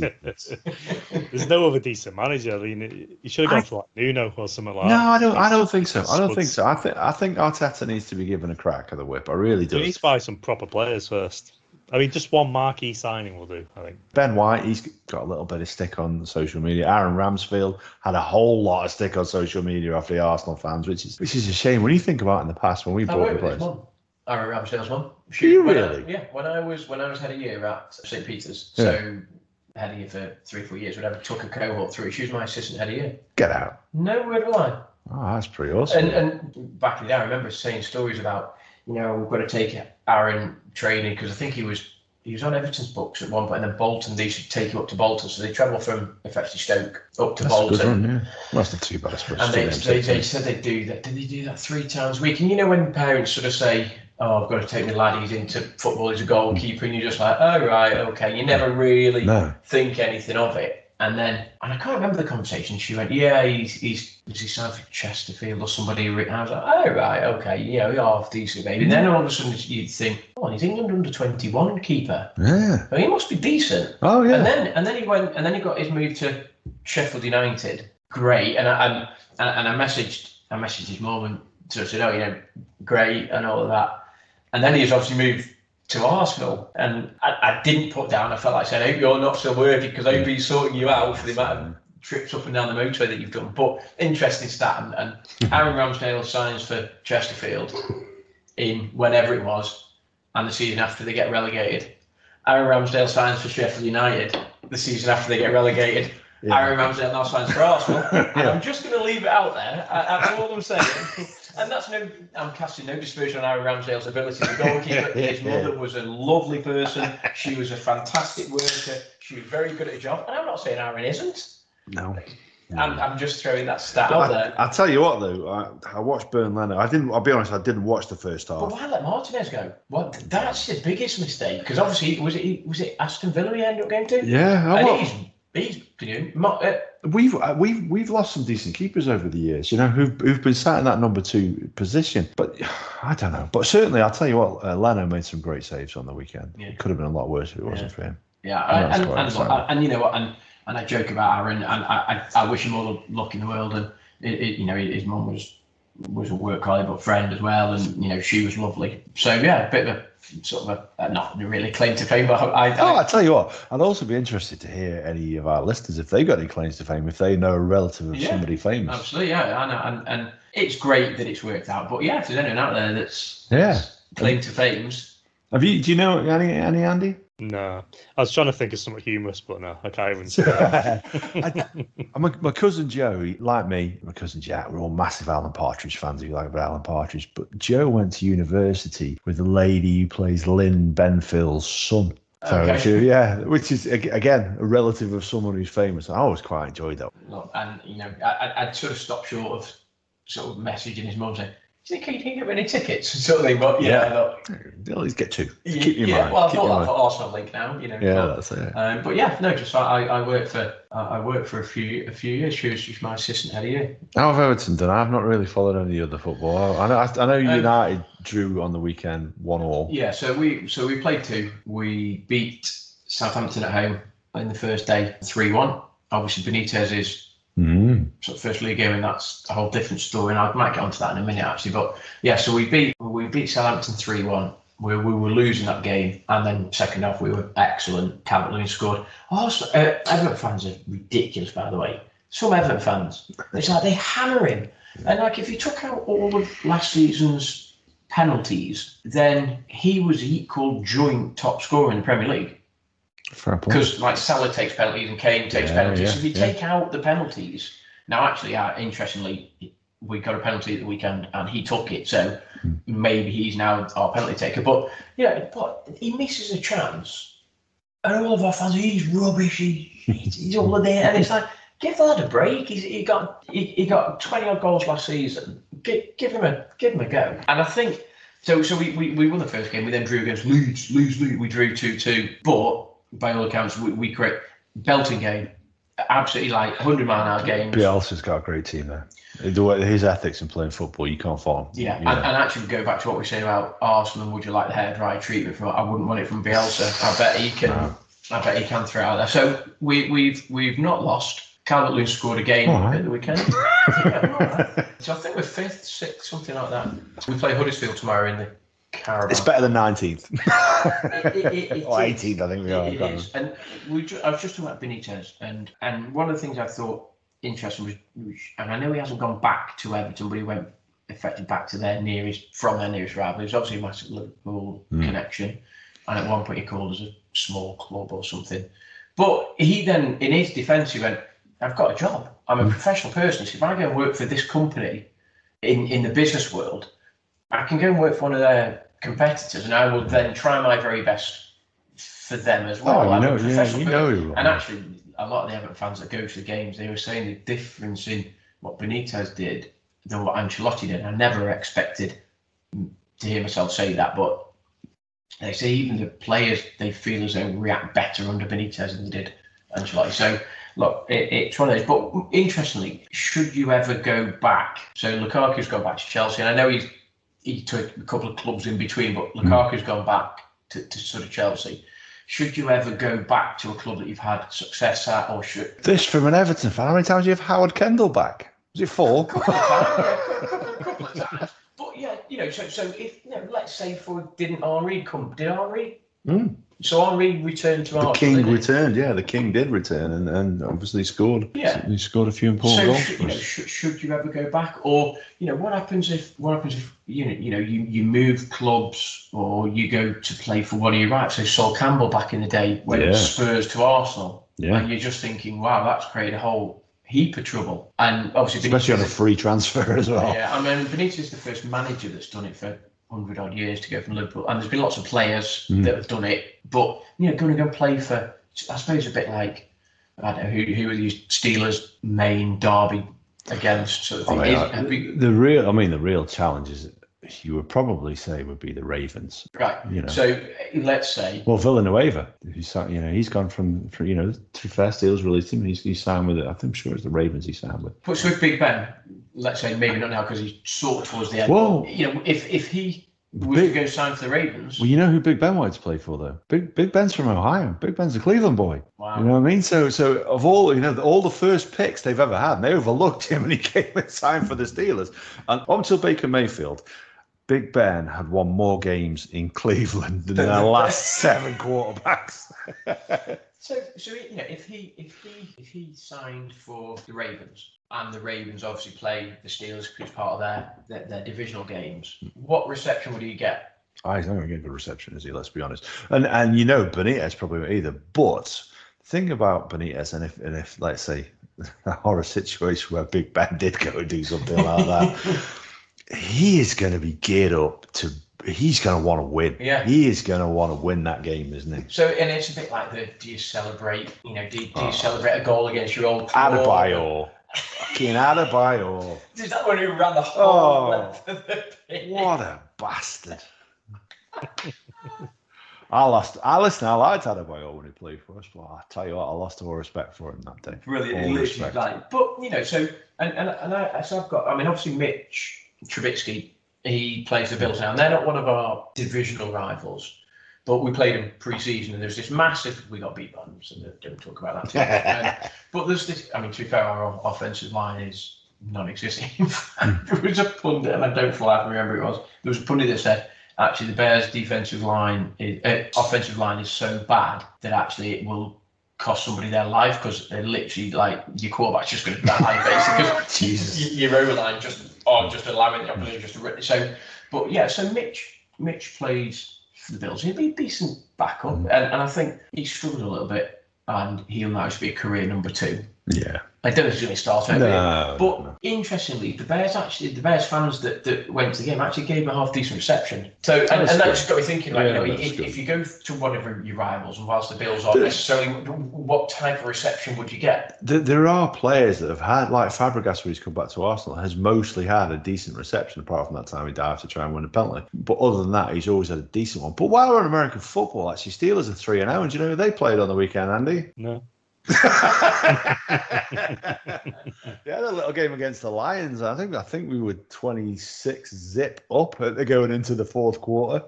<laughs> There's no other decent manager. I mean, you should have gone I- for like Nuno or something like no, that. I don't. I don't think so. I don't think so. I think. I think Arteta needs to be given a crack at the whip. I really We need do. to buy some proper players first. I mean, just one marquee signing will do. I think. Ben White, he's got a little bit of stick on social media. Aaron Ramsdale had a whole lot of stick on social media after the Arsenal fans, which is which is a shame. When you think about it in the past when we I bought the with his players. mum. Aaron Ramsdale's mum. Do you when I- really? yeah. When I was when I was head of year at St Peter's, so head of year for three, four years, whatever, took a cohort through. She was my assistant head of year. Get out. No word of a lie. Oh, that's pretty awesome. And and back in the day, I remember saying stories about, you know, we've got to take Aaron training because I think he was he was on Everton's books at one point, and then Bolton they should take him up to Bolton, so they travel from effectively Stoke up to that's Bolton. good run, yeah. That's not too bad, I suppose. And they, they, they said they do that. Did they do that three times a week? And you know when parents sort of say, "Oh, I've got to take my laddies into football as a goalkeeper," and you're just like, "Oh right, okay." You never really No. think anything of it. And then, and I can't remember the conversation. She went, "Yeah, he's he's was he signed for Chesterfield or somebody?" And I was like, "Oh right, okay, yeah, we are off decent, maybe." And then all of a sudden you'd think, "Oh, he's England under twenty one keeper. Yeah. Well, he must be decent." Oh, yeah. And then and then he went and then he got his move to Sheffield United. Great. And I and, and, and I messaged I messaged his mum and sort of said, Oh, you know, great and all of that. And then he's obviously moved to Arsenal. And I, I didn't put down, I felt like saying, I hope you're not still working because I hope he's sorting you out for the amount of trips up and down the motorway that you've done. But interesting stat and, and <laughs> Aaron Ramsdale signs for Chesterfield in whenever it was and the season after they get relegated. Aaron Ramsdale signs for Sheffield United the season after they get relegated. Yeah. Aaron Ramsdale now signs for Arsenal. <laughs> And I'm just going to leave it out there. I- That's all I'm saying. And that's no, I'm casting no dispersion on Aaron Ramsdale's ability as a goalkeeper. <laughs> His mother was a lovely person. She was a fantastic worker. She was very good at her job. And I'm not saying Aaron isn't. No. I'm, I'm just throwing that stat But out I, there. I'll tell you what, though. I, I watched Bernd Leno. I didn't. I'll be honest. I didn't watch the first But half. why let Martinez go? What? That's the biggest mistake. Because obviously, was it was it Aston Villa he ended up going to? Yeah, I And he's you know, uh, we've uh, we've we've lost some decent keepers over the years. You know, who've who've been sat in that number two position. But <sighs> I don't know. But certainly, I'll tell you what. Uh, Leno made some great saves on the weekend. Yeah. It could have been a lot worse if it wasn't for him. Yeah, Yeah, and, and, and, and you know what, and and I joke about Aaron, and I, I, I wish him all the luck in the world, and it, it, you know his mum was was a work colleague but friend as well, and you know she was lovely. So yeah, a bit of a sort of a, a not really claim to fame, but I, I, Oh, I tell you what, I'd also be interested to hear any of our listeners if they got any claims to fame, if they know a relative of Yeah, somebody famous. absolutely yeah, I know, and and it's great that it's worked out, but yeah, if there's anyone out there that's Yeah. that's claim to fames, Have you? Do you know any any Andy? No, I was trying to think of something humorous, but no, I can't even. say <laughs> that. my, my cousin Joe, like me, my cousin Jack, we're all massive Alan Partridge fans. If you like about Alan Partridge, but Joe went to university with a lady who plays Lynn Benfield's son. So Okay. she- yeah, which is again a relative of someone who's famous. I always quite enjoyed that. look, and you know, I, I- I'd sort of stop short of sort of messaging his mum saying, "Do you think he didn't get any tickets?" Of but yeah, Yeah. look, least get two. Yeah, Keep your yeah, mind. well, I keep thought that for Arsenal link now, you know. Yeah, but, that's it. um, but yeah, no, just I, I worked for I worked for a few a few years. She was, she was my assistant head of year. How have Everton done? I've not really followed any other football. I know, I know Um, United drew on the weekend, one all. Yeah, so we so we played two. We beat Southampton at home in the first day, three one. Obviously, Benitez is Mm. of first league game, and that's a whole different story. And I might get onto that in a minute, actually. But yeah, so we beat we beat Southampton three one. We, we were losing that game, and then second half we were excellent. Calvert Lewin scored. Also, uh, Everton fans are ridiculous, by the way. Some Everton fans, it's like they hammer him, and like if you took out all of last season's penalties, then he was equal joint top scorer in the Premier League. Because like Salah takes penalties and Kane takes Yeah, penalties. yeah, so if you yeah. take out the penalties, now actually, uh, interestingly, we got a penalty at the weekend and he took it, so Hmm. maybe he's now our penalty taker. But yeah, but he misses a chance, and all of our fans, he's rubbish. He, he's, he's all of there, and it's like. Give that a break. He's, he got he, he got twenty odd goals last season. Give, give him a give him a go. And I think so. So we, we, we won the first game. We then drew against Leeds. Leeds, Leeds. We drew two two. But by all accounts, we, we create belting game. Absolutely like hundred mile an hour games. Bielsa's got a great team there. His ethics in playing football, you can't fault him. Yeah, and, and actually go back to what we said about Arsenal. Would you like the hair dry treatment from? I wouldn't want it from Bielsa. I bet he can. No. I bet he can throw it out there. So we we've we've not lost. Calvert Lewin scored a game right. at the weekend. Yeah, right. <laughs> <laughs> So I think we're fifth, sixth, something like that. We play Huddersfield tomorrow in the Carabao. It's better than 19th. <laughs> It- it- it- or 18th, I think we are. It can't and we. I was just talking about Benitez, and and one of the things I thought interesting was, and I know he hasn't gone back to Everton, but he went effectively back to their nearest, from their nearest rival. There's obviously a massive Liverpool Hmm. connection, and at one point he called us a small club or something. But he then, in his defence, he went, "I've got a job. I'm a professional person. So if I go and work for this company in in the business world, I can go and work for one of their competitors, and I will then try my very best for them as well. Oh, you I'm know, yeah, you know And actually, a lot of the Everton fans that go to the games, they were saying the difference in what Benitez did than what Ancelotti did. I never expected to hear myself say that, but they say even the players they feel as though react better under Benitez than they did Ancelotti. So look, it, it's one of those. But interestingly, should you ever go back? So Lukaku's gone back to Chelsea, and I know he's he took a couple of clubs in between, but Lukaku's gone back to, to sort of Chelsea. Should you ever go back to a club that you've had success at, or should <laughs> This from an Everton fan. How many times do you have Howard Kendall back? Was it four? <laughs> couple yeah, <laughs> couple, couple of times. But yeah, you know, so so if you know, let's say for didn't Henri come? Did Henri? Mm. So Henri returned to The king returned. Yeah, the king did return, and, and obviously scored. Yeah. he scored a few important So goals. should, you know, should, should you ever go back, or you know, what happens if what happens if you know you know you, you move clubs or you go to play for one of your rivals? So Sol Campbell back in the day went Yeah. Spurs to Arsenal, Yeah, and you're just thinking, wow, that's created a whole heap of trouble. And obviously, especially on a free transfer as well. Yeah, I mean, Benitez is the first manager that's done it for hundred odd years to go from Liverpool, and there's been lots of players Mm. that have done it. But you know, going to go play for, I suppose, a bit like I don't know who who are these Steelers, Maine, Derby against sort of I thing. mean, I- we- the real, I mean, the real challenge is you would probably say would be the Ravens. right. You know, So uh, let's say well, Villanueva, he's you know he's gone from, from you know to fair Steelers released him. He's, he's signed with it. I think sure it's the Ravens he signed with. puts with Big Ben. Let's say maybe not now because he's sort of towards the end. Whoa. You know, if if he was Big- to go sign for the Ravens, Well, you know who Big Ben wanted to play for though. Big Big Ben's from Ohio. Big Ben's a Cleveland boy. wow. You know what I mean? So, so of all you know, all the first picks they've ever had, and they overlooked him, and he <laughs> came and signed for the Steelers. And up until Baker Mayfield, Big Ben had won more games in Cleveland than their last <laughs> seven quarterbacks. So, so you know, if he if he if he signed for the Ravens and the Ravens obviously play the Steelers because it's part of their, their their divisional games, hmm. what reception would he get? I don't think a good reception, is he? Let's be honest. And and you know, Benitez probably won't either. But the thing about Benitez, and if and if let's say <laughs> a horror situation where Big Ben did go and do something like that, <laughs> he is going to be geared up to. He's going to want to win. Yeah. He is going to want to win that game, isn't he? So, and it's a bit like the do you celebrate? You know, do, you- do you Oh. celebrate a goal against your old club? Adebayor. Fucking Adebayor. Is that one who ran the whole Oh. length of the pitch? What a bastard. I lost. I listen. I liked Adebayor when he played for us, but I tell you what, I lost all respect for him that day. Brilliant. All literally respect. like, but you know, so and and, and I, so I've got. I mean, obviously, Mitch Trubisky, he plays the Bills now, and they're not one of our divisional rivals. But we played them pre-season, and there's this massive. We got beat by them, so don't- don't talk about that. Too much. <laughs> Um, but there's this. I mean, to be fair, our offensive line is non-existent. <laughs> In there was a pundit, and I don't feel I can remember it was. There was a pundit that said. Actually, the Bears' defensive line, is, uh, offensive line, is so bad that actually it will cost somebody their life because they're literally like your quarterback's just going to die <laughs> basically. 'cause Jesus. y- Your O line just oh just allowing the opposition just to rip. So, but yeah, so Mitch Mitch plays for the Bills. He'd be a decent backup, Mm. and, and I think he struggled a little bit, and he'll now just be a career number two. Yeah. I don't know if he's going to start every. No. But no. interestingly, the Bears actually, the Bears fans that, that went to the game actually gave a half decent reception. So, and, and that good. just got me thinking, like, Yeah, you know, if, if you go to one of your rivals, and whilst the Bills aren't The- necessarily, what type of reception would you get? There, there are players that have had, like Fabregas, when he's come back to Arsenal, has mostly had a decent reception, apart from that time he dived to try and win a penalty. But other than that, he's always had a decent one. But while we're on American football, actually, Steelers are 3 and 0. And do you know who they played on the weekend, Andy? No. They had a little game against the Lions. I think I think we were 26 zip up at the going into the fourth quarter.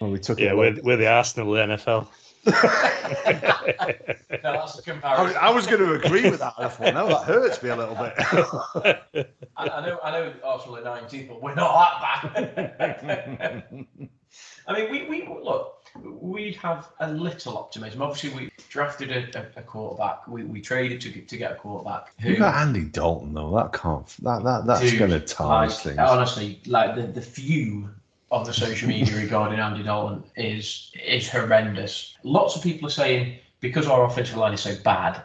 Well, we took Yeah, it. we're, we're the Arsenal of the NFL. No, that's a I was, comparison. I was going to agree with that. I thought, no, that hurts me a little bit. I, I know, I know Arsenal are 19, but we're not that bad. <laughs> I mean, we, we look, we have a little optimism. Obviously, we drafted a, a, a quarterback. We, we traded to get, to get a quarterback. Who, You got Andy Dalton though. That can't. That that that's going to tarnish like, things. honestly, like the, the fume on the social media regarding Andy Dalton is is horrendous. Lots of people are saying because our offensive line is so bad,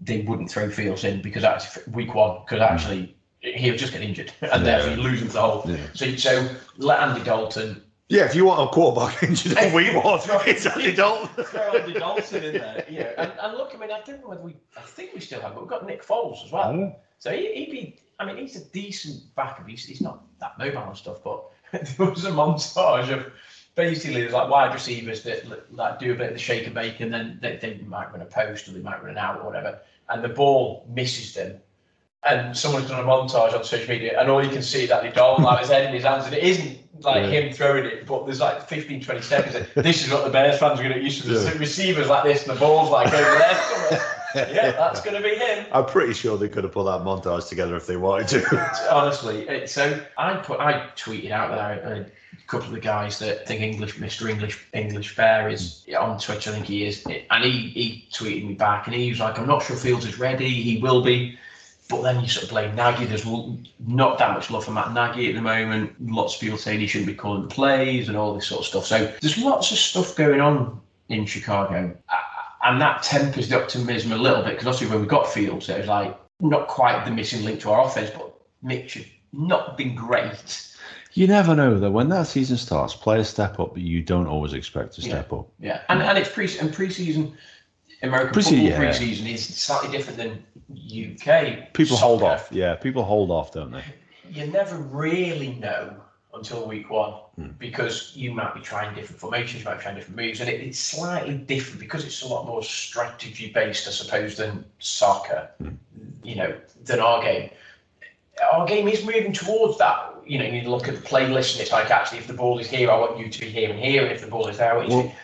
they wouldn't throw Fields in because that's week one because actually he'll just get injured <laughs> and therefore you lose him the whole. Yeah. So so let Andy Dalton Yeah, if you want a quarterback injured on week one, it's Andy Dalton. <laughs> throw Andy Dalton in there. Know, and, and look, I mean, I don't know whether we, I think we still have, but we've got Nick Foles as well. Oh. So he, he'd be, I mean, he's a decent backup. He's, he's not that mobile and stuff, but <laughs> there was a montage of basically there's like wide receivers that like do a bit of the shake and bake, and then they, they might run a post or they might run an out or whatever, and the ball misses them. And someone's done a montage on social media, and all you can see is that he don't like his head in his hands, and it isn't like Yeah. him throwing it, but there's like 15, 20 seconds. This is what the Bears fans are going to get used to. The Yeah. receivers like this, and the ball's like over there. <laughs> yeah, that's going to be him. I'm pretty sure they could have put that montage together if they wanted to. <laughs> Honestly, it, so I put I tweeted out there a couple of the guys that think English Mr. English English Bear is on Twitch. I think he is, and he he tweeted me back, and he was like, "I'm not sure Fields is ready. He will be." But then you sort of blame Nagy. There's not that much love for Matt Nagy at the moment. Lots of people saying he shouldn't be calling the plays and all this sort of stuff. So there's lots of stuff going on in Chicago. And that tempers the optimism a little bit because obviously when we got Fields, it was like not quite the missing link to our offense, but Mitch had not been great. You never know though. When that season starts, players step up, but you don't always expect to step up. Yeah, and and it's pre and preseason American Pre-season, football yeah. preseason is slightly different than UK. People hold off. Yeah, people hold off, don't they? You never really know until week one Hmm. because you might be trying different formations, you might be trying different moves, and it, it's slightly different because it's a lot more strategy based, I suppose, than soccer. Hmm. You know, than our game. Our game is moving towards that. You know, you look at the playlist and it's like actually, if the ball is here, I want you to be here and here, and if the ball is there, I want you to Well, th-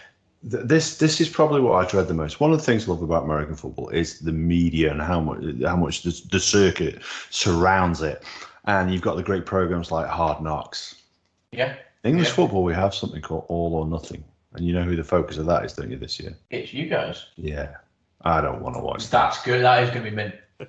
this this is probably what I dread the most. One of the things I love about American football is the media and how much how much the, the circuit surrounds it. And you've got the great programs like Hard Knocks. yeah. English Yeah. football, we have something called All or Nothing, and you know who the focus of that is, don't you? This year, It's you guys. yeah. I don't want to watch that. That's good. That is going to be mint. <laughs>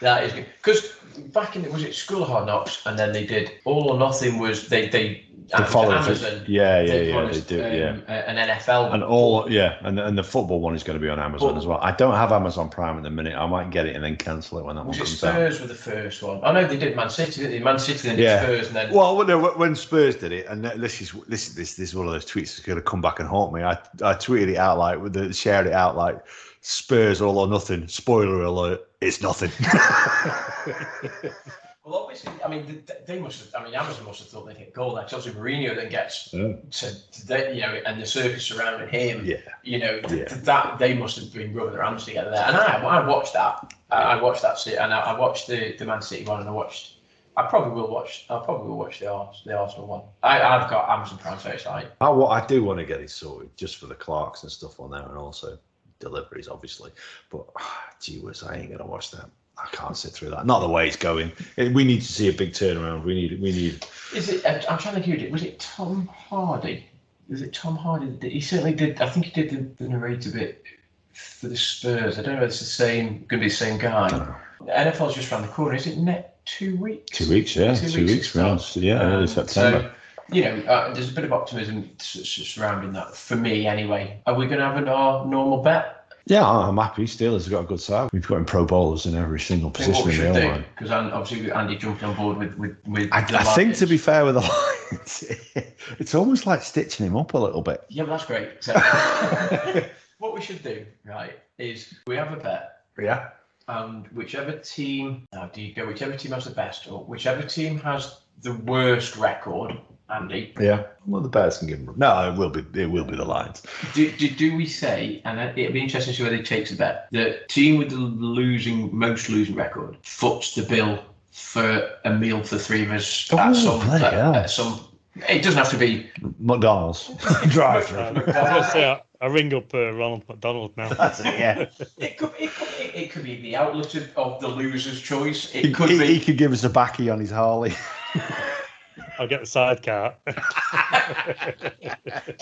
that is good. Because back in was it School of Hard Knocks, and then they did All or Nothing. Was they they The following, Amazon? yeah, yeah, yeah, they do, um, yeah. An NFL And all, yeah, and and the football one is going to be on Amazon But- as well. I don't have Amazon Prime at the minute. I might get it and then cancel it when that one Was it comes out. Spurs with the first one? I know they did Man City. Didn't they? Man City then Yeah. Spurs, and then Well, no, when Spurs did it, and this is this this this is one of those tweets that's going to come back and haunt me. I I tweeted it out like with the shared it out like Spurs all or nothing. Spoiler alert: it's nothing. <laughs> well, obviously, I mean th- th- they must have. I mean, Amazon must have thought they'd hit goal. Like Chelsea Mourinho then gets Yeah. to, to the, you know, and the circus surrounding him. yeah, you know th- Yeah. that they must have been rubbing their hands together there. And I, I watched that. I, I watched that, se- and I, I watched the, the Man City one, and I watched. I probably will watch. I probably will watch the Ars, the Arsenal one. I, I've got Amazon Prime, so it's like I, what I do want to get it sorted just for the Clarks and stuff on there, and also deliveries, obviously. But gee whiz, I ain't going to watch that. I can't sit through that. Not the way it's going. We need to see a big turnaround. We need. We need. Is it? I'm trying to think who it. Was it Tom Hardy? Was it Tom Hardy? He certainly did. I think he did the, the narrator bit for the Spurs. I don't know if it's the same. Going to be the same guy. NFL's just around the corner. Is it net two weeks? Two weeks, yeah, Two two, weeks weeks. yeah, yeah, early Um, September. So, you know, uh, there's a bit of optimism surrounding that for me, anyway. Are we going to have an, our normal bet? Yeah, I'm happy. Steelers have got a good side. We've got in pro bowlers in every single I think what position in the line. because obviously Andy jumped on board with with with. I, I think to be fair with the <laughs> Lions, <laughs> it's almost like stitching him up a little bit. yeah, but that's great. <laughs> So, what we should do, right, is we have a bet, Yeah. and whichever team, now do you go? Whichever team has the best, or whichever team has the worst record, Andy. Yeah. Well, the Bears can give him. No, it will be. It will be the Lions. Do, do, do we say, and it'd be interesting to see whether he takes a bet, the team with the losing, most losing record foots the bill for a meal for three of us Oh, at some, bloody at, hell. at some. It doesn't have to be. McDonald's <laughs> drive through. I was going to say, I, I ring up uh, Ronald McDonald now. That's it. Yeah. <laughs> It could, it could, it, it could be the outlet of, of the loser's choice. It He, could he- be. he could give us a backy on his Harley. <laughs> I'll get the sidecar. <laughs> Can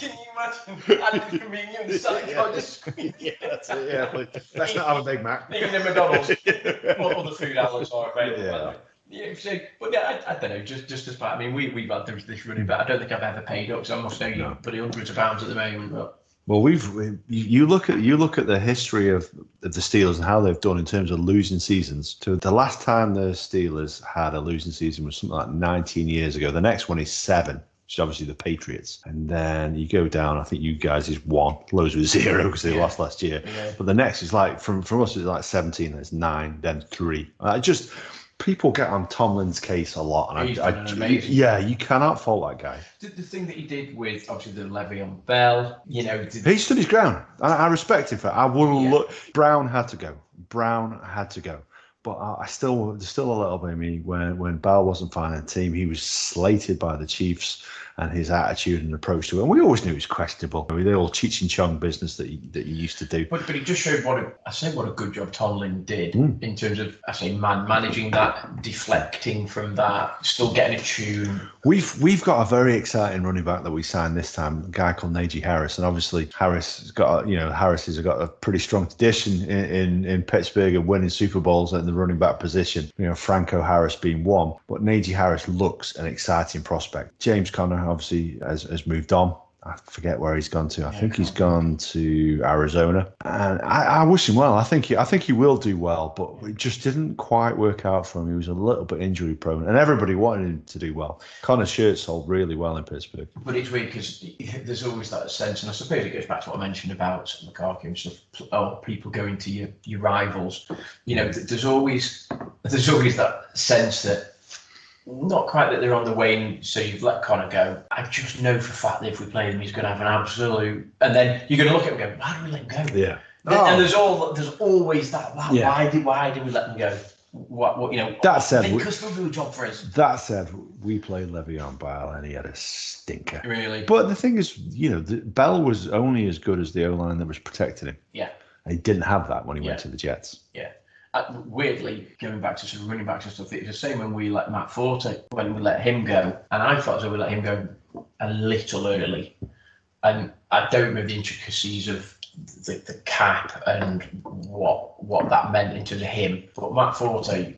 you imagine? At the convenience side, I just yeah, that's it. Yeah, but let's not have a Big Mac. even in McDonald's, <laughs> what other food outlets are available. Yeah. by the way. Yeah, so, but yeah, I, I don't know, just just as bad. I mean, we we've had this, this running, but I don't think I've ever paid up. So I must know you No. putting hundreds of pounds at the moment. But Well, we've we, you look at you look at the history of, of the Steelers and how they've done in terms of losing seasons. To the last time the Steelers had a losing season was something like 19 years ago. The next one is seven, which is obviously the Patriots. And then you go down. I think you guys is one. Lows with zero because they Yeah. lost last year. Yeah. But the next is like from from us it's like 17. That's nine. Then three. I just people get on Tomlin's case a lot, and I, I an yeah, you cannot fault that guy. The, the thing that he did with obviously the Le'Veon Bell, you know, did, He stood his ground. I, I respect him for it. I will Yeah. look. Brown had to go. Brown had to go. But I, I still, there's still a little bit of me when when Bell wasn't finding a team. He was slated by the Chiefs, and his attitude and approach to it. And we always knew it was questionable. I mean, the old Cheech and Chong business that he, that he used to do. But, but it just showed what a, I say what a good job Tomlin did Mm. in terms of I say man managing that, deflecting from that, still getting a tune. We've we've got a very exciting running back that we signed this time, a guy called Najee Harris, and obviously Harris has got a, you know Harris has got a pretty strong tradition in, in in Pittsburgh of winning Super Bowls at the running back position. You know Franco Harris being one, but Najee Harris looks an exciting prospect. James Conner obviously has, has moved on. I forget where he's gone to. I Yeah, think he's gone to Arizona, and I, I wish him well. I think he, I think he will do well, but it just didn't quite work out for him. He was a little bit injury prone, and everybody wanted him to do well. Conner shirt sold really well in Pittsburgh. But it's weird because there's always that sense, and I suppose it goes back to what I mentioned about Lukaku and stuff. Oh, people going to your, your rivals. You know, there's always there's always that sense that not quite that they're on the wane, so you've let Conner go. I just know for a fact that if we play him, he's going to have an absolute. And then you're going to look at him and go, why did we let him go? Yeah, Th- And oh. there's all there's always that. Why, Yeah. why did why did we let them go? What, what you know? That said, they we- could still do a job for us. that said, we played Le'Veon Bell, and he had a stinker. Really? But the thing is, you know, the, Bell was only as good as the O line that was protecting him. Yeah. And he didn't have that when he Yeah. went to the Jets. Uh, weirdly, going back to some running backs and stuff, it's the same when we let Matt Forte, when we let him go. And I thought though we let him go a little early. And I don't know the intricacies of the, the cap and what what that meant in terms of him. But Matt Forte,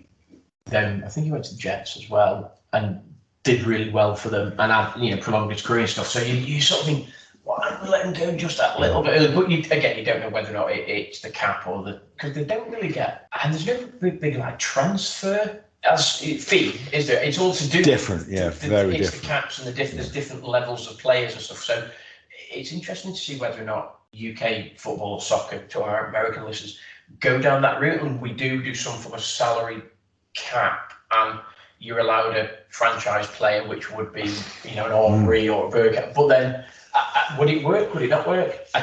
then I think he went to the Jets as well and did really well for them and had, you know, prolonged his career and stuff. So you, you sort of think, why don't we let him go just that little bit early? But you, again, you don't know whether or not it, it's the cap or the because they don't really get and there's no big, big like transfer as fee, is there? It's all to do Different, yeah, the- very it's different. the caps and the diff- there's different levels of players and stuff. So it's interesting to see whether or not UK football or soccer to our American listeners go down that route and we do do some form of salary cap and you're allowed a franchise player which would be you know an mm. Aubrey or a Bergkamp but then would it work would it not work I,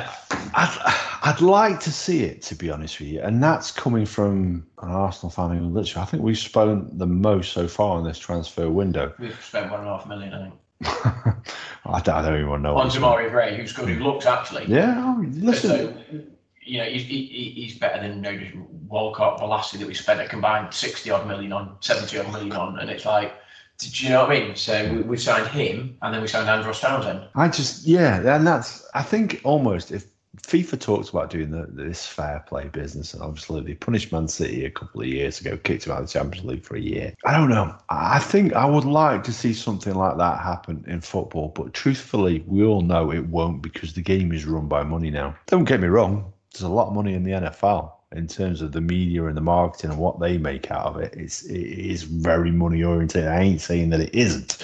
I'd, I'd like to see it, to be honest with you. And that's coming from an Arsenal fan who literally, I think we've spent the most so far in this transfer window. we've spent one and a half million I think <laughs> I, don't, I don't even know. on Demarai Gray who's good who looks actually Yeah, listen. So, you know, he's, he, he- he's better than you know, Walcott, Velasquez that we spent a combined 60 odd million on, 70 odd million on. And it's like, do you know what I mean? So we, we signed him and then we signed Andros Townsend. I just yeah, and that's I think almost if FIFA talks about doing the, this fair play business, and obviously they punished Man City a couple of years ago, kicked him out of the Champions League for a year. I don't know. I think I would like to see something like that happen in football, but truthfully, we all know it won't because the game is run by money now. Don't get me wrong. There's a lot of money in the NFL in terms of the media and the marketing and what they make out of it. It's it is very money oriented. I ain't saying that it isn't.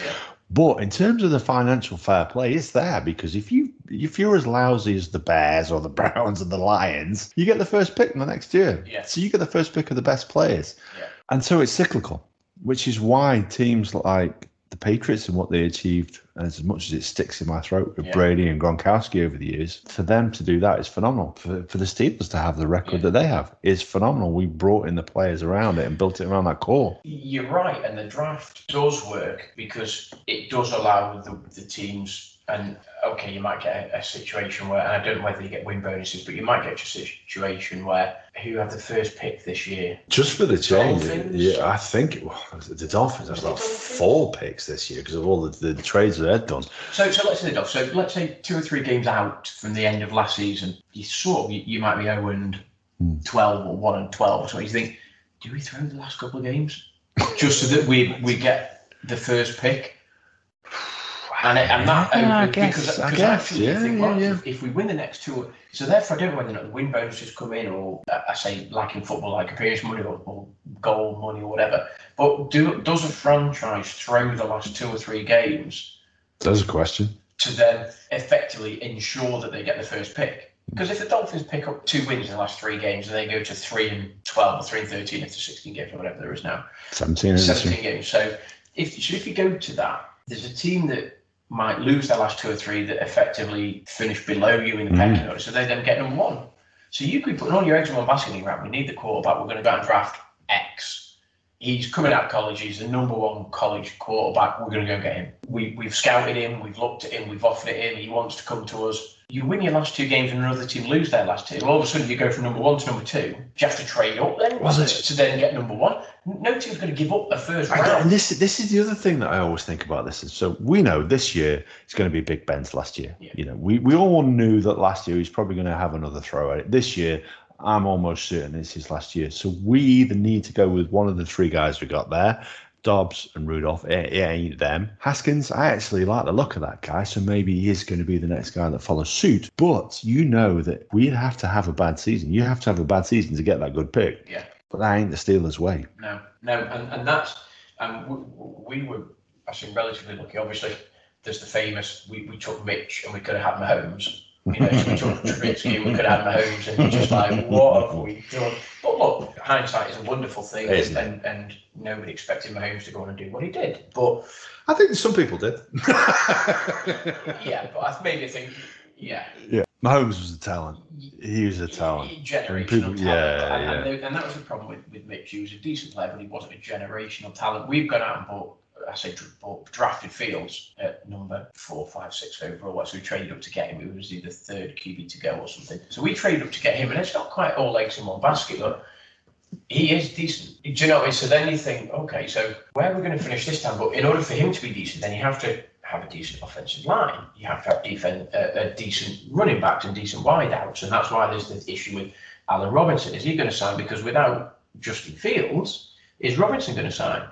But in terms of the financial fair play, it's there because if you if you're as lousy as the Bears or the <laughs> Browns and the Lions, you get the first pick in the next year. Yeah. So you get the first pick of the best players. Yeah. And so it's cyclical, which is why teams like the Patriots and what they achieved, as much as it sticks in my throat with Yeah. Brady and Gronkowski over the years, for them to do that is phenomenal. For, for the Steelers to have the record Yeah. that they have is phenomenal. We brought in the players around it and built it around that core. You're right. And the draft does work because it does allow the, the teams. And okay, you might get a, a situation where, and I don't know whether you get win bonuses, but you might get a situation where who had the first pick this year? Just for the change, Dolphins? yeah, I think the Dolphins have got four picks this year because of all the, the trades they've done. So, so let's say the Dove. So let's say two or three games out from the end of last season, you sort of you, you might be 0 and Hmm. 12 or 1 and 12 So. You think, do we throw the last couple of games <laughs> just so that we we get the first pick? And, it- and that Yeah, I over- guess, because, I because guess, actually, yeah, think, yeah, well, yeah. If, if we win the next two, so therefore I don't know whether or not the win bonuses come in or uh, I say like in football, like appearance money or, or goal money or whatever. But do does a franchise throw the last two or three games There's a question. to then effectively ensure that they get the first pick? Because if the Dolphins pick up two wins in the last three games and they go to three and twelve or three and thirteen after sixteen games or whatever there is now, 17 is 17 games. So if so if you go to that, there's a team that might lose their last two or three that effectively finish below you in the Mm. pecking order, so they then get number one. So you could be putting all your eggs in one basket. and Right, we need the quarterback. We're going to go and draft X. He's coming out of college. He's the number one college quarterback. We're going to go get him. We, we've scouted him. We've looked at him. We've offered it him. He wants to come to us. You win your last two games and another team lose their last two. Well, all of a sudden you go from number one to number two. Do you have to trade up then Was it? to then get number one? No team's going to give up a first I don't- and this this is the other thing that I always think about this is so we know this year it's going to be Big Ben's last year. Yeah. You know, we, we all knew that last year he's probably going to have another throw at it. This year, I'm almost certain it's his last year. So we either need to go with one of the three guys we got there. Dobbs and Rudolph, it, it ain't them. Haskins, I actually like the look of that guy, so maybe he is going to be the next guy that follows suit. But you know that we'd have to have a bad season. You have to have a bad season to get that good pick. Yeah. But that ain't the Steelers' way. No, no, and, and that's um, and we, we were, I think, relatively lucky. Obviously, there's the famous we, we took Mitch and we could have had Mahomes. You know, so we took Trubisky and we could have Mahomes, and you're just like, <laughs> what have we done? But look, hindsight is a wonderful thing, Isn't it? and, and nobody expected Mahomes to go on and do what he did. But I think some people did. <laughs> yeah, but I maybe think, yeah, Yeah, Mahomes was a talent. He was a talent. generational people- talent. yeah, and, yeah. And, there- and that was the problem with, with Mitch. He was a decent player, but he wasn't a generational talent. We've gone out and bought, I say, drafted Fields at number four, five, six overall. So we traded up to get him. It was either third QB to go or something. So we traded up to get him, and it's not quite all eggs in one basket. He is decent. Do you know? So then you think, okay, so where are we going to finish this time? But in order for him to be decent, then you have to have a decent offensive line. You have to have uh, a decent running backs and decent wideouts, and that's why there's the issue with Allen Robinson. Is he going to sign? Because without Justin Fields, is Robinson going to sign?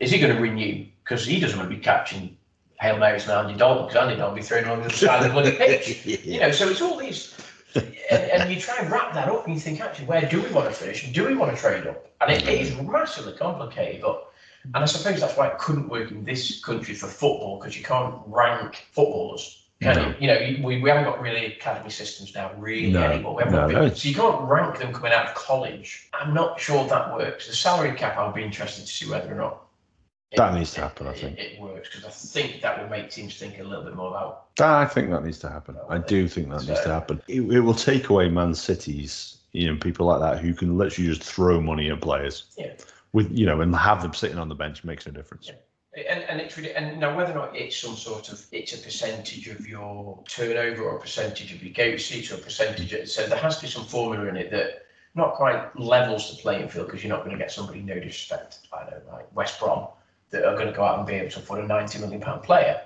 Is he going to renew? Because he doesn't want to be catching Hail Marys from Andy Dalton, because Andy Dalton will be thrown on the other side of the bloody pitch. <laughs> You know, so it's all these. And, and you try and wrap that up and you think, actually, where do we want to finish? Do we want to trade up? And it is massively complicated. But and I suppose that's why it couldn't work in this country for football because you can't rank footballers. Can No. you? You know, you- we, we haven't got really academy systems now, really No, anymore. We haven't no, no. so you can't rank them coming out of college. I'm not sure that works. The salary cap, I'll be interested to see whether or not it- That needs to happen, I think. It, works because I think that will make teams think a little bit more about ah, I think that needs to happen. I do think that needs to happen. It, it will take away Man City's, you know, people like that who can literally just throw money at players. Yeah. With you know, and have them sitting on the bench makes no difference. Yeah. And, and it's really, and now whether or not it's some sort of it's a percentage of your turnover or a percentage of your gate seats or a percentage of, so there has to be some formula in it that not quite levels the playing field because you're not going to get somebody no disrespect I don't know like West Brom that are going to go out and be able to afford a 90 million pound player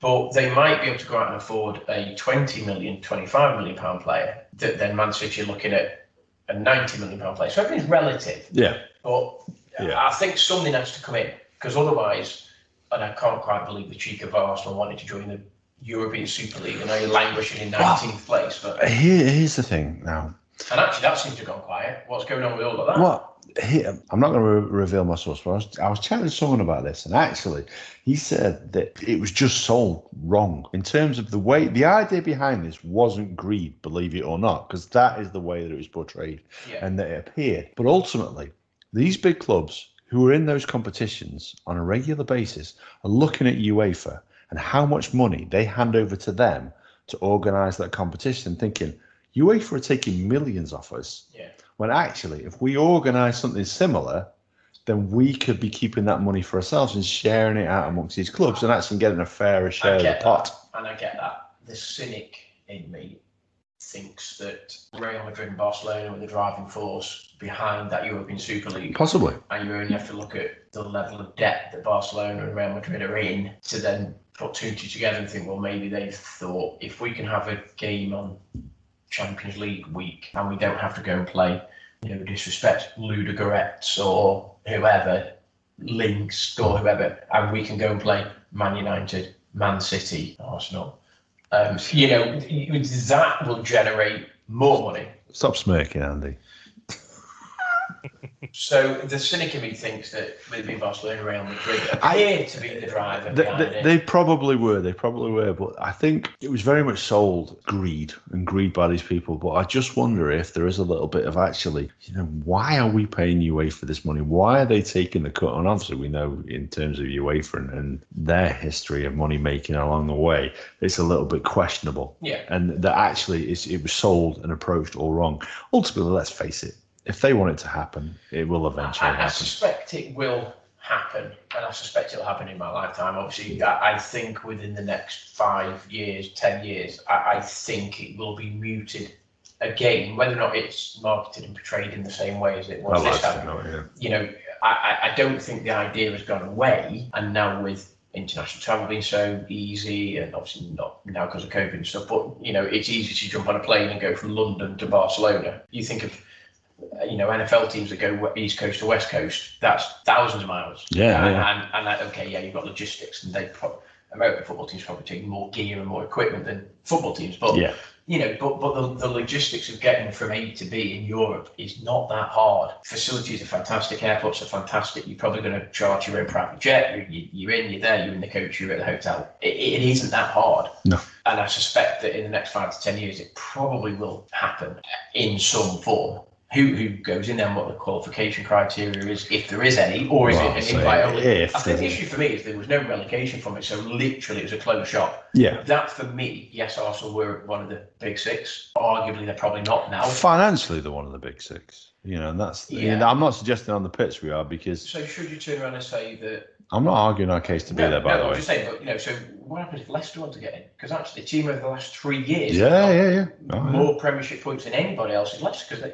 but they might be able to go out and afford a 20 million 25 million pound player that then Man City are looking at a 90 million pound player so everything's relative Yeah. but Yeah. I think something has to come in because otherwise, and I can't quite believe the cheek of Arsenal wanting to join the European Super League and they're languishing in 19th place. But Here, here's the thing now. and actually, that seems to have gone quiet. What's going on with all of that? What? Here, I'm not going to re- reveal my source, but I was, I was chatting to someone about this, and actually, he said that it was just sold wrong in terms of the way the idea behind this wasn't greed, believe it or not, because that is the way that it was portrayed Yeah, and that it appeared. But ultimately, these big clubs who are in those competitions on a regular basis are looking at UEFA and how much money they hand over to them to organise that competition, thinking UEFA are taking millions off us. yeah, When actually, if we organise something similar, then we could be keeping that money for ourselves and sharing it out amongst these clubs and actually getting a fairer share of the pot. that, and I get that. The cynic in me thinks that Real Madrid and Barcelona were the driving force behind that European Super League. Possibly. and you only have to look at the level of debt that Barcelona and Real Madrid are in to then put two and two together and think, well, maybe they've thought if we can have a game on Champions League week and we don't have to go and play, you know, disrespect Ludogorets or whoever, Links or whoever, and we can go and play Man United, Man City, Arsenal. Um, you know, that will generate more money. Stop smirking, Andy. So the cynic in me thinks that maybe Barcelona, Real Madrid appear to be the driver They, behind they, it. they probably were. They probably were. But I think it was very much sold greed and greed by these people. But I just wonder if there is a little bit of actually, you know, why are we paying UEFA for this money? Why are they taking the cut? And obviously, we know in terms of UEFA and, and their history of money making along the way, it's a little bit questionable. Yeah. And that actually is it was sold and approached all wrong. Ultimately, let's face it. If they want it to happen, it will eventually I, I happen. suspect it will happen, and I suspect it'll happen in my lifetime. Obviously, I, I think within the next five years, ten years, I, I think it will be muted again. Whether or not it's marketed and portrayed in the same way as it was this time, yeah. you know, I, I- I don't think the idea has gone away. And now with international travel being so easy, and obviously not now because of COVID and stuff, but you know, it's easy to jump on a plane and go from London to Barcelona. You think of you know NFL teams that go east coast to west coast. That's thousands of miles. Yeah, and, yeah. and, and that, okay, yeah, you've got logistics, and they pro- American football teams probably take more gear and more equipment than football teams, but Yeah. you know, but but the, the logistics of getting from A to B in Europe is not that hard. Facilities are fantastic, airports are fantastic. You're probably going to charge your own private jet. You're, you- you're in, you're there, you're in the coach, you're at the hotel. It, it isn't that hard. No. And I suspect that in the next five to ten years, it probably will happen in some form. Who who goes in there and what the qualification criteria is, if there is any, or is Well, it an invite only? I think the issue for me is there was no relegation from it, so literally it was a closed shop. Yeah. That for me, yes, Arsenal were one of the big six. Arguably, they're probably not now. Financially, they're one of the big six. You know, and that's. you Yeah. know, I'm not suggesting on the pitch we are because So should you turn around and say that? I'm not arguing our case to be no, there. By no, the way. I'm just saying, but you know, so what happens if Leicester want to get in? Because actually, the team over the last three years, Yeah, yeah, yeah. Oh, yeah. more Premiership points than anybody else in Leicester. Because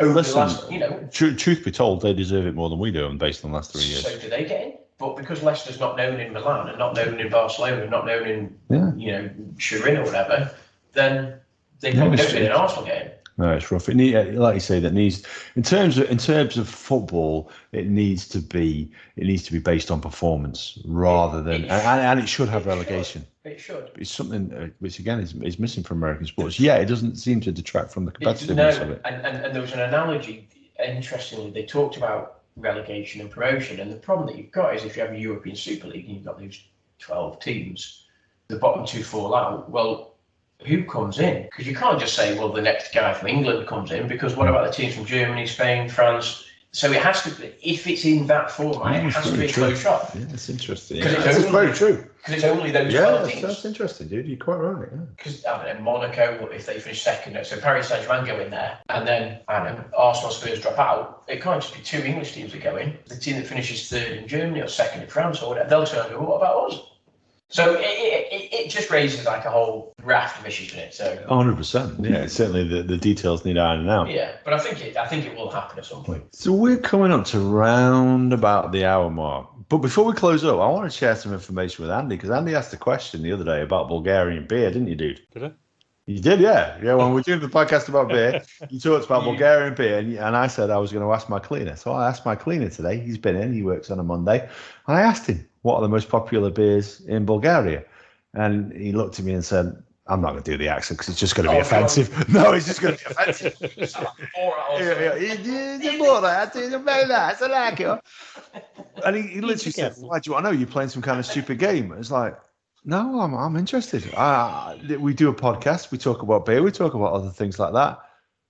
over Listen, the last, you know, Tru- truth be told, they deserve it more than we do, and based on the last three years. so do they get in? But because Leicester's not known in Milan and not known in Barcelona, and not known in Yeah. you know Turin or whatever, then they Yeah, probably it's- don't get in Arsenal get in. No, it's rough. It need, uh, like you say, that needs in terms of in terms of football, it needs to be it needs to be based on performance rather than and, and, it should have It should. relegation. It should. It's something uh, which again is, is missing from American sports. Yeah, it doesn't seem to detract from the competitiveness no, of it. And, and, and there was an analogy, interestingly, they talked about relegation and promotion. And the problem that you've got is if you have a European Super League and you've got these 12 teams, the bottom two fall out. Well, who comes in? Because you can't just say, well, the next guy from England comes in, because what hmm. about the teams from Germany, Spain, France? So it has to be, if it's in that format, it That's has to be very a true. closed shop. Yeah, that's interesting. Because Yeah, it's that's only- very true. Because it's only those Yeah, that's, teams. that's interesting, dude. You're quite right. Yeah. because I don't know, Monaco, if they finish second, so Paris Saint Germain go in there, and then I don't know, Arsenal, Spurs drop out. It can't just be two English teams that go in. The team that finishes third in Germany or second in France or whatever, they'll turn and go, what about us? So it, it, it, it just raises like a whole raft of issues in it. So hundred percent. Yeah, certainly the, the details need ironing out. yeah, but I think it, I think it will happen at some point. So we're coming up to round about the hour mark. But before we close up, I want to share some information with Andy because Andy asked a question the other day about Bulgarian beer, didn't you, dude? Did I? You did, yeah. Yeah, when we were doing the podcast about beer, <laughs> you talked about You- Bulgarian beer, and, and I said I was going to ask my cleaner. So I asked my cleaner today. He's been in, he works on a Monday. And I asked him, what are the most popular beers in Bulgaria? And he looked at me and said, I'm not going to do the accent because it's just going to be Oh, offensive. <laughs> No, it's just going to be offensive. <laughs> Four hours. Yeah, yeah. He did the border. I did it very nice. I like it. And he, he <laughs> literally said, "Why do you want to know? You're playing some kind of stupid game." It's like, no, I'm I'm interested. Uh, we do a podcast. We talk about beer. We talk about other things like that.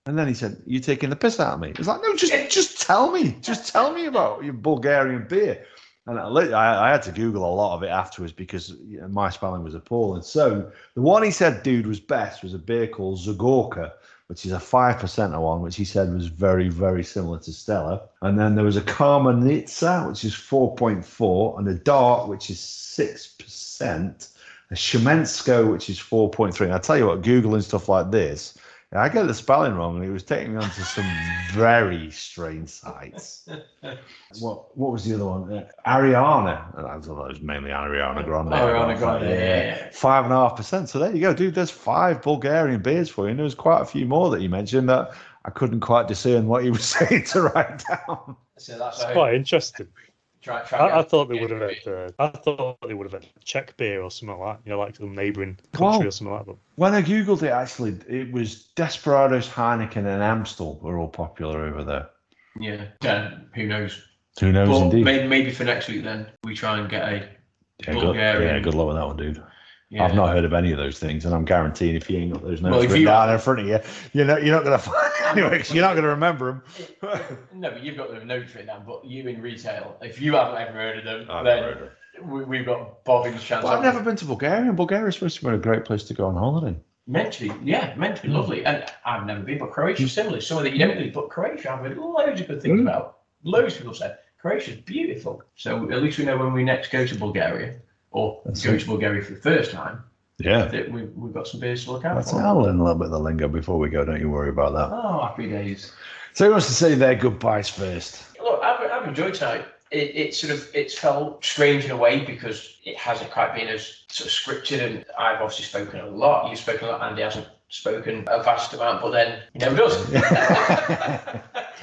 And then he said, You're taking the piss out of me?" It's like, no, just just tell me. Just tell me about your Bulgarian beer. And I, I, had to Google a lot of it afterwards because my spelling was appalling. So the one he said, dude, was best was a beer called Zagorka, which is a five percenter one, which he said was very, very similar to Stella. And then there was a Kamenitza, which is four point four, and a Dart, which is six percent. A Shumensko, which is four point three. And I tell you what, googling stuff like this, I got the spelling wrong, and it was taking me onto some <laughs> very strange sites. What what was the other one? Uh, Ariana. And I thought it was mainly Ariana Grande. Ariana Grande, yeah, yeah. Five and a half percent. So there you go, dude. There's five Bulgarian beers for you. And there was quite a few more that you mentioned that I couldn't quite discern what he was <laughs> saying to write down. So that's quite interesting. Try, try I, I thought they would have it. had. Uh, I thought they would have had Czech beer or something like that. You know, like some neighbouring country Well- or something like that. When I googled it, actually, it was Desperados, Heineken, and Amstel were all popular over there. Yeah, then who knows? Who knows, But indeed. maybe, maybe for next week, then we try and get a. yeah, good, Bulgarian. yeah, good luck with that one, dude. Yeah. I've not heard of any of those things, and I'm guaranteeing if you ain't got those notes Well, written you- down in front of you, you're not, you're not going <laughs> to find anyway, 'cause you're not going to remember them. <laughs> No, but you've got the notes written down. But you in retail, if you haven't ever heard of them, then we, we've got bobbing chance. Well, I've never been to Bulgaria. And Bulgaria's supposed to be a great place to go on holiday. Meant to be, yeah, meant to be lovely. And I've never been, but Croatia's similar. Somewhere that you don't really, but Croatia, I've heard loads of good things Mm. about. Loads of people said Croatia's beautiful. So at least we know when we next go to Bulgaria, or That's go it. to Bulgaria for the first time, Yeah. that we, we've got some beers to look out That's for. I'll learn a little bit of the lingo before we go. Don't you worry about that. Oh, happy days. So who wants to say their goodbyes first? Look, I've, I've enjoyed tonight. It, it sort of it's felt strange in a way because it hasn't quite been as sort of scripted, and I've obviously spoken a lot. You've spoken a lot. Andy hasn't spoken a vast amount, but then he never does.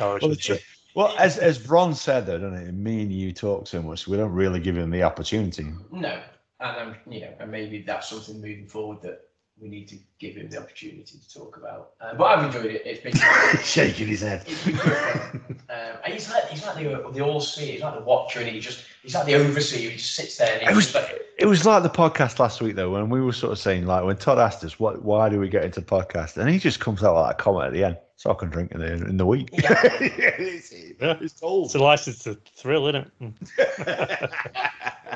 Oh, it's Well, well, as as Ron said though, don't it? Me and you talk so much, we don't really give him the opportunity. no, and um, you know, and maybe that's something moving forward that we need to give him the opportunity to talk about. Uh, but I've enjoyed it. It's been. <laughs> Shaking his head. It's been good. Um, and he's like he's like the the all seer, he's like the watcher, and he just he's like the overseer. He just sits there and he's was- like, It was like the podcast last week though, when we were sort of saying like when Todd asked us what why do we get into podcast, and he just comes out with that comment at the end. So I can drink in the in the week. Yeah. <laughs> it's, Yeah. it's told. It's a license to thrill, isn't it? Mm.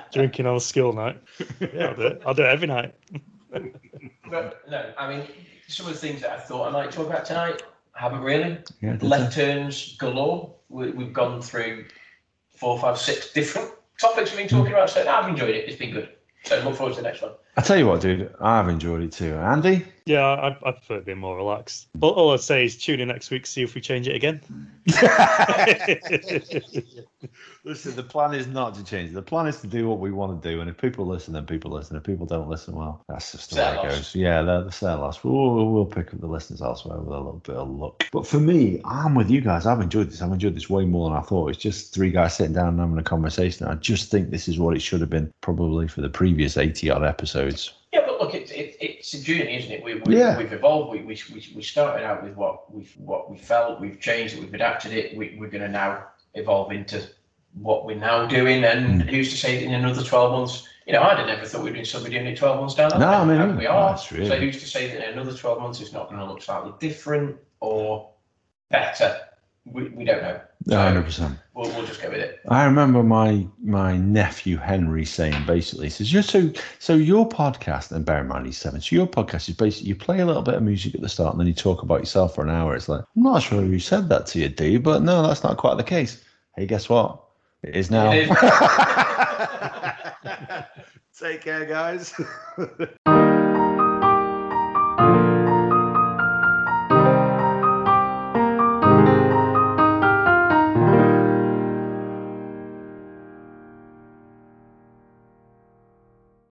<laughs> Drinking on a school night. Yeah, I'll do it. I'll do it every night. But no, I mean, some of the things that I thought I might talk about tonight, I haven't really. Yeah, Left turns galore. We, we've gone through four, five, six different topics we've been talking about. So I've enjoyed it. It's been good. So look forward to the next one. I tell you what, dude, I've enjoyed it too. Andy, Yeah, I, I prefer being more relaxed. All, all I'd say is tune in next week, see if we change it again. <laughs> listen, the plan is not to change. The plan is to do what we want to do, and if people listen, then people listen. If people don't listen, well, that's just the Fair way it goes. Yeah, they're the fair loss. We'll, we'll pick up the listeners elsewhere with a little bit of luck. But for me, I'm with you guys. I've enjoyed this. I've enjoyed this way more than I thought. It's just three guys sitting down and having a conversation. I just think this is what it should have been, probably for the previous 80 odd episodes. Yeah, but look, it's it, it's a journey, isn't it? We, we, Yeah. We've evolved. We, we, we, we started out with what we what we felt. We've changed it. We've adapted it. We, we're going to now evolve into what we're now doing. And Mm. who's to say that in another twelve months? You know, I'd have never thought we'd been somebody doing it twelve months down. that No. I mean, And we are. that's really- So who's to say that in another twelve months it's not going to look slightly different or better? We, we don't know. So 100%. we'll, we'll just go with it. I remember my my nephew Henry saying basically, he says, "You're so so your podcast, and bear in mind he's seven. So your podcast is basically you play a little bit of music at the start, and then you talk about yourself for an hour. It's like I'm not sure who said that to you, D, but no, that's not quite the case. Hey, guess what? It is now. It is. <laughs> Take care, guys. <laughs>